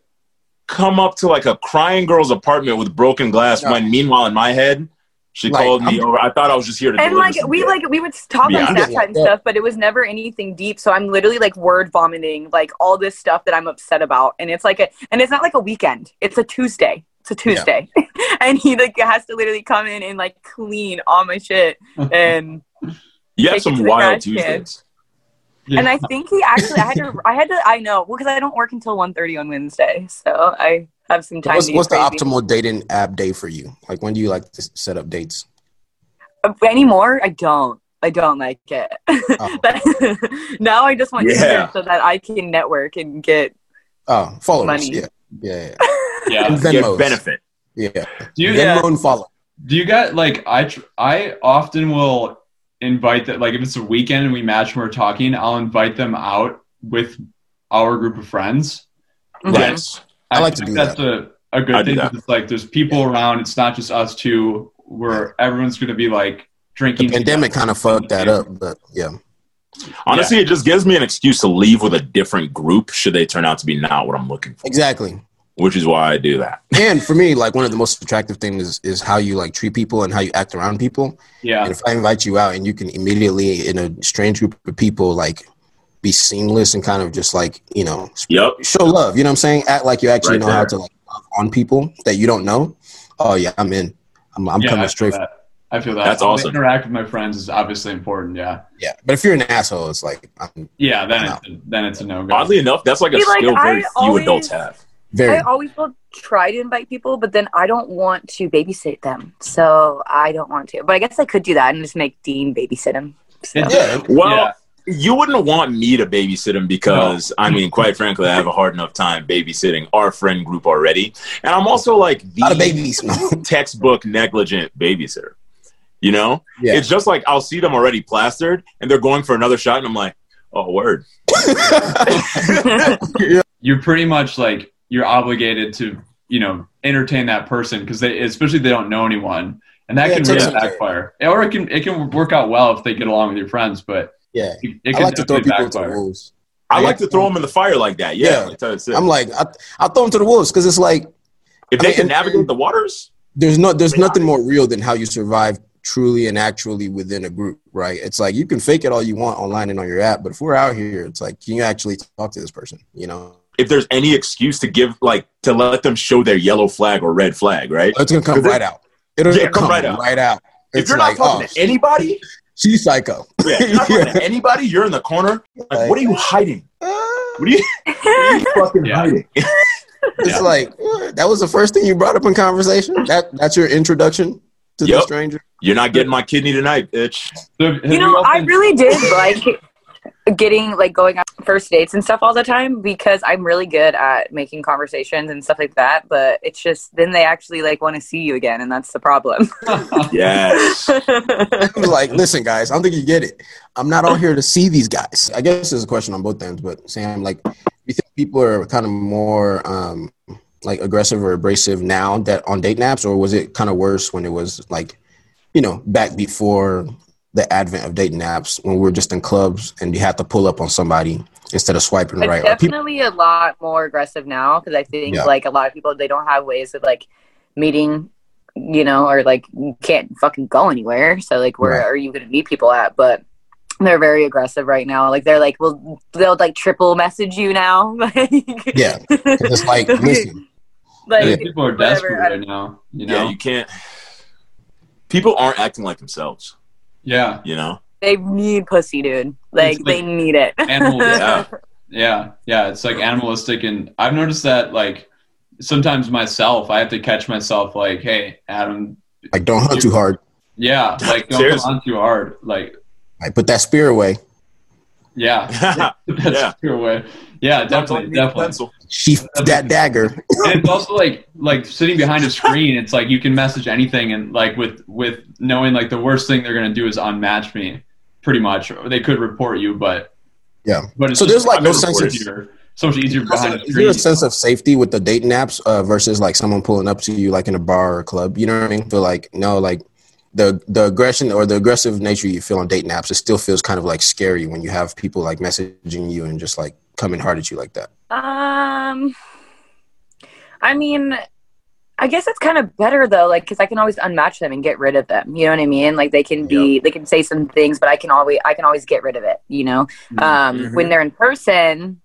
come up to like a crying girl's apartment with broken glass No. when meanwhile in my head, she Like, called me I'm- over. I thought I was just here to And like we like we would talk Yeah, on I'm Snapchat like and stuff, but it was never anything deep. So I'm literally like word vomiting like all this stuff that I'm upset about, and it's like a and it's not like a weekend. It's a Tuesday. It's a Tuesday, and he like has to literally come in and like clean all my shit, and you have some wild trash can. Tuesdays. and I think he actually I had to I had to I know because I don't work until 1.30 on Wednesday, so I have some time. What's, what's the optimal dating app day for you? Like, when do you like to set up dates? Uh, anymore i don't i don't like it Oh. But now i just want Yeah. Tinder so that i can network and get Oh, followers. Money. Yeah. Yeah. Yeah. yeah. And Get Venmos. benefit. Yeah. Do you Venmo and follow. do you got like I tr- I often will invite that like if it's a weekend and we match and we're talking, I'll invite them out with our group of friends. Mhm. Yes. I like think to do that's a a good I do thing. It's like there's people around. It's not just us two. Where everyone's going to be like drinking. The drinking. pandemic kind of fucked that up, but yeah. Honestly, it just gives me an excuse to leave with a different group should they turn out to be not what I'm looking for, Exactly. Which is why I do that. And for me, like one of the most attractive things is, is how you like treat people and how you act around people. Yeah, And if I invite you out and you can immediately in a strange group of people like be seamless and kind of just like, you know, Yep. show love, you know what I'm saying? Act like you actually Right know how to like love on people that you don't know. Oh yeah, I'm in. I'm, I'm yeah, coming straight. that. I feel that. That's How awesome. Interact with my friends is obviously important. Yeah, Yeah. But if you're an asshole, it's like I'm yeah. Then No. it's then it's a no go. Oddly enough, that's like a See, like, skill very I few always- adults have. Very i always will try to invite people but then i don't want to babysit them so i don't want to but i guess i could do that and just make dean babysit him so. Yeah. Well, Yeah. you wouldn't want me to babysit him because, I mean, quite frankly, I have a hard enough time babysitting our friend group already. And I'm also like a lot of the babies. textbook negligent babysitter. You know? Yeah. It's just like I'll see them already plastered and they're going for another shot, and I'm like, oh, word. you're pretty much like you're obligated to you know entertain that person because they especially if they don't know anyone and that Yeah, can really takes some backfire or it can it can work out well if they get along with your friends but yeah. it, it I like to throw definitely people to the wolves. I Yeah. like to throw them in the fire like that. Yeah. Yeah. like. I'm like, I, I'll throw them to the wolves because it's like if I they mean, can navigate the waters, there's no there's Yeah. nothing more real than how you survive truly and actually within a group, right? It's like you can fake it all you want online and on your app, but if we're out here, it's like can you actually talk to this person? You know, if there's any excuse to give, like, to let them show their yellow flag or red flag, right? it's gonna come right out. It'll Yeah, come, come right right out. out. if you're like, not talking oh, to anybody, she's psycho. yeah, if you're not talking to anybody, you're in the corner. Like, what are you hiding? What are you, what are you fucking Yeah. hiding? It's Yeah. like that was the first thing you brought up in conversation. That that's your introduction to the stranger. You're not getting my kidney tonight, bitch. So have you know i really did like getting like going on first dates and stuff all the time because I'm really good at making conversations and stuff like that. But it's just then they actually like want to see you again, and that's the problem. Yes. like, listen, guys, I don't think you get it. I'm not on here to see these guys. I guess there's a question on both ends, but Sam, like, you think people are kind of more um, like aggressive or abrasive now that on date naps, or was it kind of worse when it was like, you know, back before the advent of dating apps when we're just in clubs and you have to pull up on somebody instead of swiping It's right? Are people- definitely a lot more aggressive now because I think Yeah. like a lot of people they don't have ways of like meeting, you know, or like you can't fucking go anywhere. So like where Right. are you going to meet people at? But they're very aggressive right now. Like they're like, well, they'll like triple message you now. yeah, it's like, listen, like Yeah, people are desperate I right now. You Yeah, know. you can't. People aren't acting like themselves. Yeah. You know. They need pussy, dude. Like, It's they need it. animals. Yeah. Yeah, yeah, it's like animalistic, and I've noticed that like sometimes myself, I have to catch myself like, "Hey, Adam, like, don't hunt too hard. yeah, like don't Seriously. come too hard." Like, Like, put that spear away. yeah, that's Yeah. your way. Yeah, definitely, definitely. Sheath that dagger. and it's also like like sitting behind a screen. It's like you can message anything, and like with with knowing like the worst thing they're gonna do is unmatch me, pretty much. Or they could report you, but Yeah. but it's So there's like no sense of easier, so much easier behind a Is there a sense of safety with the dating apps uh, versus like someone pulling up to you like in a bar or a club? You know what I mean? Feel like no, like the the aggression or the aggressive nature you feel on dating apps, it still feels kind of like scary when you have people like messaging you and just like coming hard at you like that. Um, I mean, I guess it's kind of better though, like because I can always unmatch them and get rid of them. You know what I mean? Like they can be, they can say some things, but I can always, I can always get rid of it. You know, um, Mhm. when they're in person,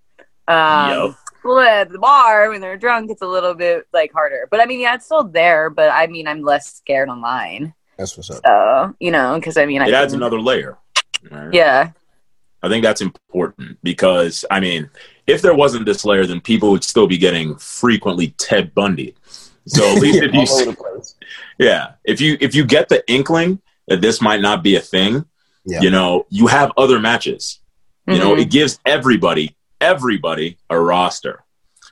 um, Yup. well, at the bar when they're drunk, it's a little bit like harder. But I mean, yeah, it's still there. But I mean, I'm less scared online. That's what's up. So you know, because I mean, I It adds can- another layer. right? Yeah, I think that's important because I mean, if there wasn't this layer, then people would still be getting frequently Ted Bundy. So at least if you, All over the place. yeah, if you if you get the inkling that this might not be a thing, Yeah. you know, you have other matches. You know, Mhm. it gives everybody everybody a roster,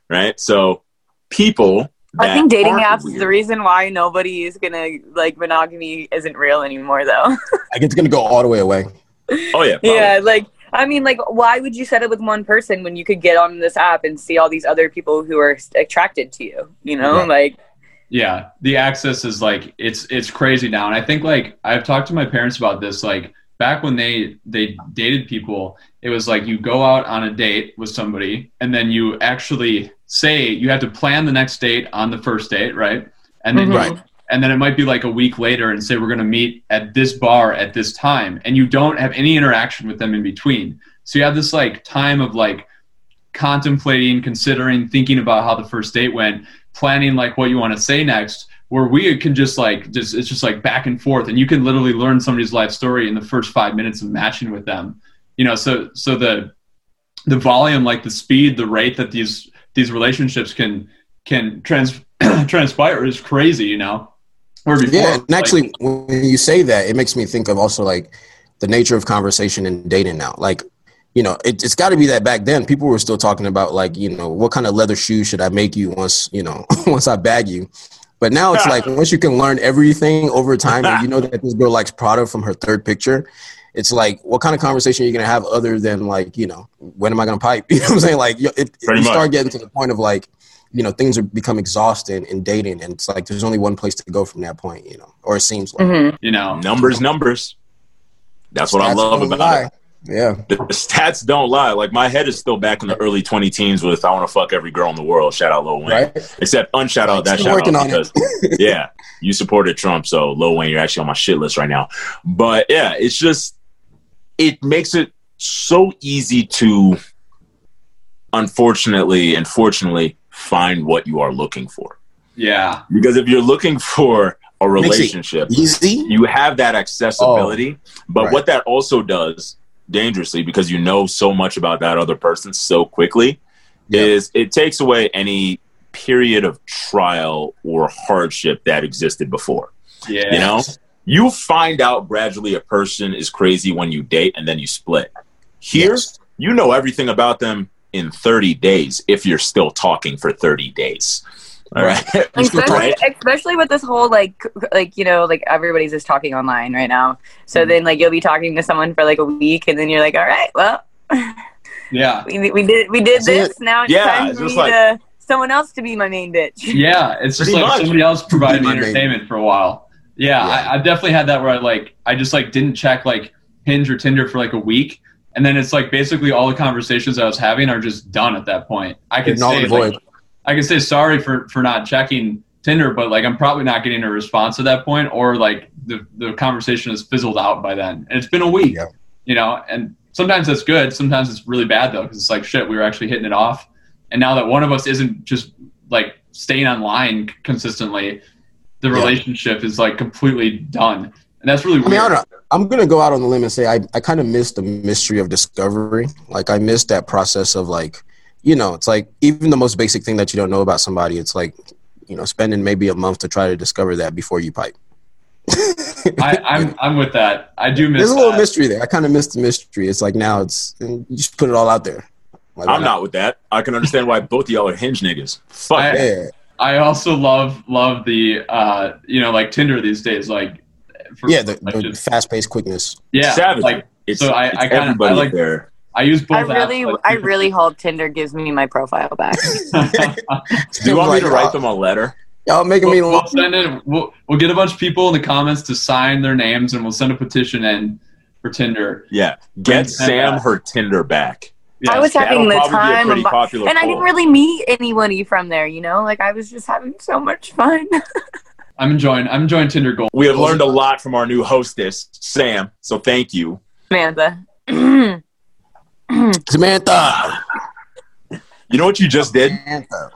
right? So people. I think dating aren't apps is weird- the reason why nobody is gonna like monogamy isn't real anymore though. Like it's gonna go all the way away. Oh yeah, probably. yeah, like I mean, like why would you set it with one person when you could get on this app and see all these other people who are attracted to you? You know, Right. like yeah the access is like it's it's crazy now and i think like i've talked to my parents about this like back when they they dated people it was like you go out on a date with somebody and then you actually say you have to plan the next date on the first date right and then Mhm. you- Right. And then it might be like a week later and say we're going to meet at this bar at this time. And you don't have any interaction with them in between. So you have this like time of like contemplating considering thinking about how the first date went planning like what you want to say next where we can just like just it's just like back and forth. And you can literally learn somebody's life story in the first five minutes of matching with them. You know so so the the volume like the speed the rate that these these relationships can can trans transpire is crazy you know where before Yeah, and like- actually, when you say that, it makes me think of also like the nature of conversation and dating now. Like, you know, it, it's got to be that back then people were still talking about like, you know, what kind of leather shoes should I make you once, you know, once I bag you. But now it's like once you can learn everything over time, and you know that this girl likes Prada from her third picture. It's like, what kind of conversation are you gonna have other than like, you know, when am I gonna pipe? You know what I'm saying? Like, you much. start getting to the point of like, you know, things are become exhausting in dating, and it's like there's only one place to go from that point, you know, or it seems like. mhm. you know numbers, numbers. That's what I love about lie. it. Yeah, The stats don't lie. Like my head is still back in the early 20 teens with "I want to fuck every girl in the world." Shout out Lil Wayne. right. Except unshout out that Still shout working out on it. because yeah, you supported Trump, so Lil Wayne, you're actually on my shit list right now. But yeah, it's just it makes it so easy to unfortunately and fortunately find what you are looking for. yeah Because if you're looking for a relationship, Easy. you have that accessibility. Oh, but Oh, right. what that also does dangerously, because you know so much about that other person so quickly, Yeah. is it takes away any period of trial or hardship that existed before. yeah You know, you find out gradually a person is crazy when you date and then you split. Here, Yes. you know everything about them in 30 days if you're still talking for 30 days. All right. especially, Right? especially with this whole like like you know like everybody's just talking online right now so Mm-hmm. then like you'll be talking to someone for like a week and then you're like all right well Yeah. we, we did we did That's this it. now it's Yeah, time it's for just me like- to someone else to be my main bitch Yeah, it's just Pretty like much. somebody else provided me My baby. entertainment for a while. Yeah, Yeah. I, I've definitely had that where I like I just like didn't check like Hinge or Tinder for like a week, and then it's like basically all the conversations I was having are just done at that point. I Null say like. I can say sorry for for not checking Tinder, but like I'm probably not getting a response at that point, or like the the conversation has fizzled out by then, and it's been a week. Yeah. You know, and sometimes that's good. Sometimes it's really bad though, because it's like shit. We were actually hitting it off, and now that one of us isn't just like staying online consistently, the Yeah. relationship is like completely done, and that's really I mean, I am gonna go out on the limb and say I, I kind of missed the mystery of discovery. Like I missed that process of like, you know, it's like even the most basic thing that you don't know about somebody, it's like, you know, spending maybe a month to try to discover that before you pipe. I, I'm I'm with that. I do miss. There's a little that. mystery there. I kind of missed the mystery. It's like now it's you just put it all out there. Like, I'm not with that. I can understand why both of y'all are hinge niggas. Fuck I- Yeah, I also love love the uh you know like Tinder these days like for, yeah. The, like the just- fast paced quickness. yeah Savage. like it's, so I- it's I kinda- I everybody like- there. I use both. I really, apps, I really hope Tinder gives me my profile back. Do you want me to write them a letter? Y'all making me we'll, look. we'll send it. We'll, we'll get a bunch of people in the comments to sign their names, and we'll send a petition in for Tinder. Yeah. Get Sam Sam back. her Tinder back. I was having the probably be a time, pretty of my- popular and I didn't really meet anybody from there. You know, like I was just having so much fun. I'm enjoying. I'm enjoying Tinder Gold. We have learned a lot from our new hostess, Sam. So thank you. Samantha. Samantha. You know what you just did? Samantha.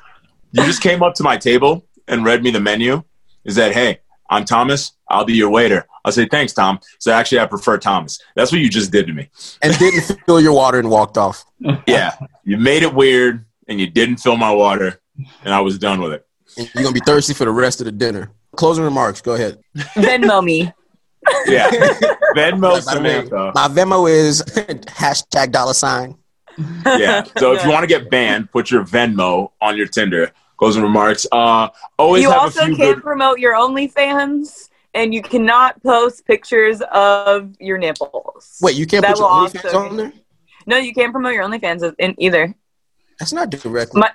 You just came up to my table and read me the menu. Is that hey, I'm Thomas. I'll be your waiter. I'll say thanks, Tom. So actually, I prefer Thomas. That's what you just did to me. And didn't fill your water and walked off. Yeah, you made it weird, and you didn't fill my water, and I was done with it. And you're gonna be thirsty for the rest of the dinner. Closing remarks. Go ahead. Venmo me. Yeah, Venmo By Samantha. my Venmo is hashtag dollar sign. Yeah. So if you want to get banned, put your Venmo on your Tinder. Closing remarks. Uh, always you have also a few can't good. promote your OnlyFans, and you cannot post pictures of your nipples. Wait, you can't That put your OnlyFans also- on there? No, you can't promote your OnlyFans in either. That's not directly. My-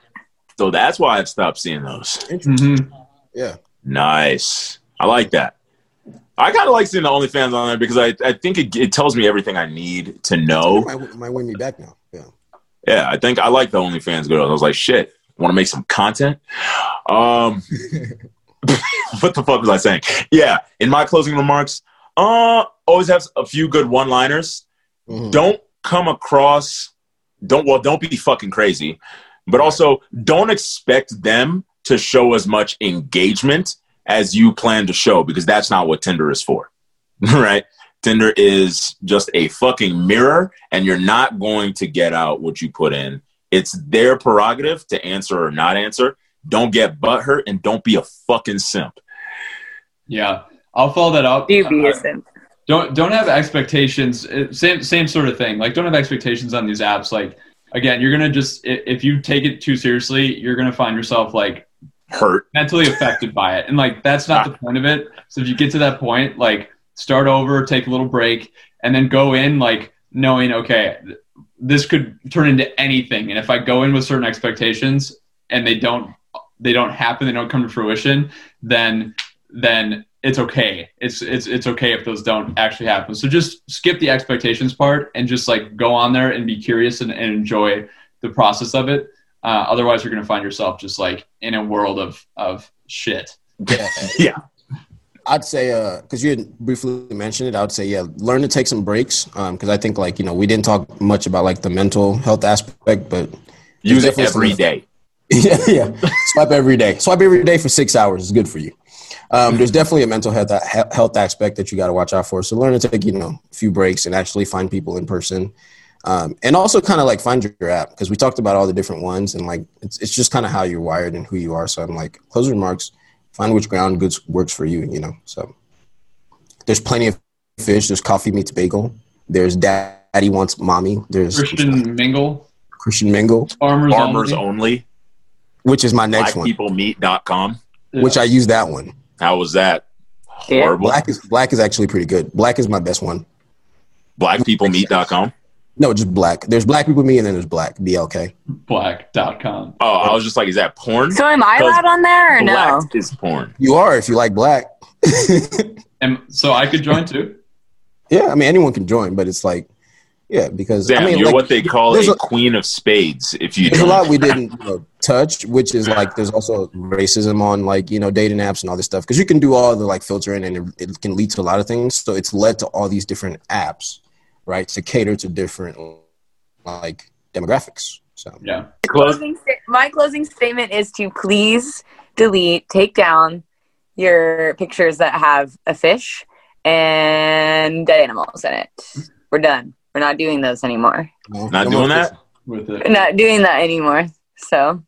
So that's why I've stopped seeing those. Mhm. yeah. Nice. I like that. I kind of like seeing the OnlyFans on there because I, I think it, it tells me everything I need to know. Might, might win me back now. Yeah. Yeah, I think I like the OnlyFans girls. I was like, shit, want to make some content? Um, what the fuck was I saying? Yeah, in my closing remarks, uh, always have a few good one-liners. Mhm. Don't come across, don't well, don't be fucking crazy, but also don't expect them to show as much engagement as you plan to show because that's not what Tinder is for, right? Tinder is just a fucking mirror, and you're not going to get out what you put in. It's their prerogative to answer or not answer. Don't get butthurt and don't be a fucking simp. Yeah, I'll follow that up. Do be a simp. don't don't have expectations uh, same same sort of thing like don't have expectations on these apps like again you're gonna just if you take it too seriously you're gonna find yourself like Hurt. mentally affected by it. And like that's not the ah. point of it. So if you get to that point like start over take a little break and then go in like knowing okay this could turn into anything. And if i go in with certain expectations and they don't they don't happen they don't come to fruition then then it's okay. It's it's it's okay if those don't actually happen. So just skip the expectations part and just like go on there and be curious and, and enjoy the process of it uh, otherwise you're going to find yourself just like in a world of of shit Yeah. Yeah. I'd say, because you had briefly mentioned it, I would say, yeah, learn to take some breaks. Because I think, like, you know, we didn't talk much about like the mental health aspect, but Use it definitely every some- day. yeah, yeah. Swipe every day. Swipe every day for six hours is good for you. Um, there's definitely a mental health health aspect that you got to watch out for. So learn to take you know a few breaks and actually find people in person, um, and also kind of like find your app because we talked about all the different ones and like it's it's just kind of how you're wired and who you are. So I'm like close remarks. Find which ground goods works for you. You know. So there's plenty of fish. There's coffee meets bagel. There's Daddy wants mommy. There's Christian Mingle, Christian Mingle, Farmers, Farmers Only. only. which is my next one. Blackpeoplemeet.com. Yeah. Which I use that one. How was that? Yeah. Horrible. Black is black is actually pretty good. Black is my best one. Blackpeoplemeet.com. No, just black. There's black people me, and then there's black. BLK. Black.com. Oh, I was just like, is that porn? So am I allowed on there or no? Black is porn. You are if you like black. And so I could join too. yeah, I mean anyone can join, but it's like, yeah, because Damn, I mean, you're like, what they call there's a, a- queen of spades. If you there's a lot we didn't you know, touch, which is like there's also racism on like you know dating apps and all this stuff because you can do all the like filtering and it, it can lead to a lot of things. So it's led to all these different apps, right, to cater to different like demographics. So Yeah. Closing sta- my closing statement is to please delete, take down your pictures that have a fish and dead animals in it. We're done. We're not doing those anymore. no, Not doing that? With We're not doing that anymore. So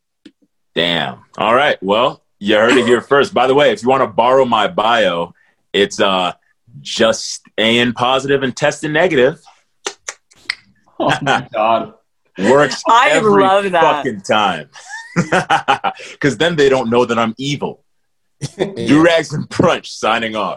Damn. All right. Well, you heard it here first. By the way, if you want to borrow my bio, it's uh just A positive and testing negative. Oh my god. Works I every love that. fucking time. Because then they don't know that I'm evil. Yeah. Durags and Brunch signing off.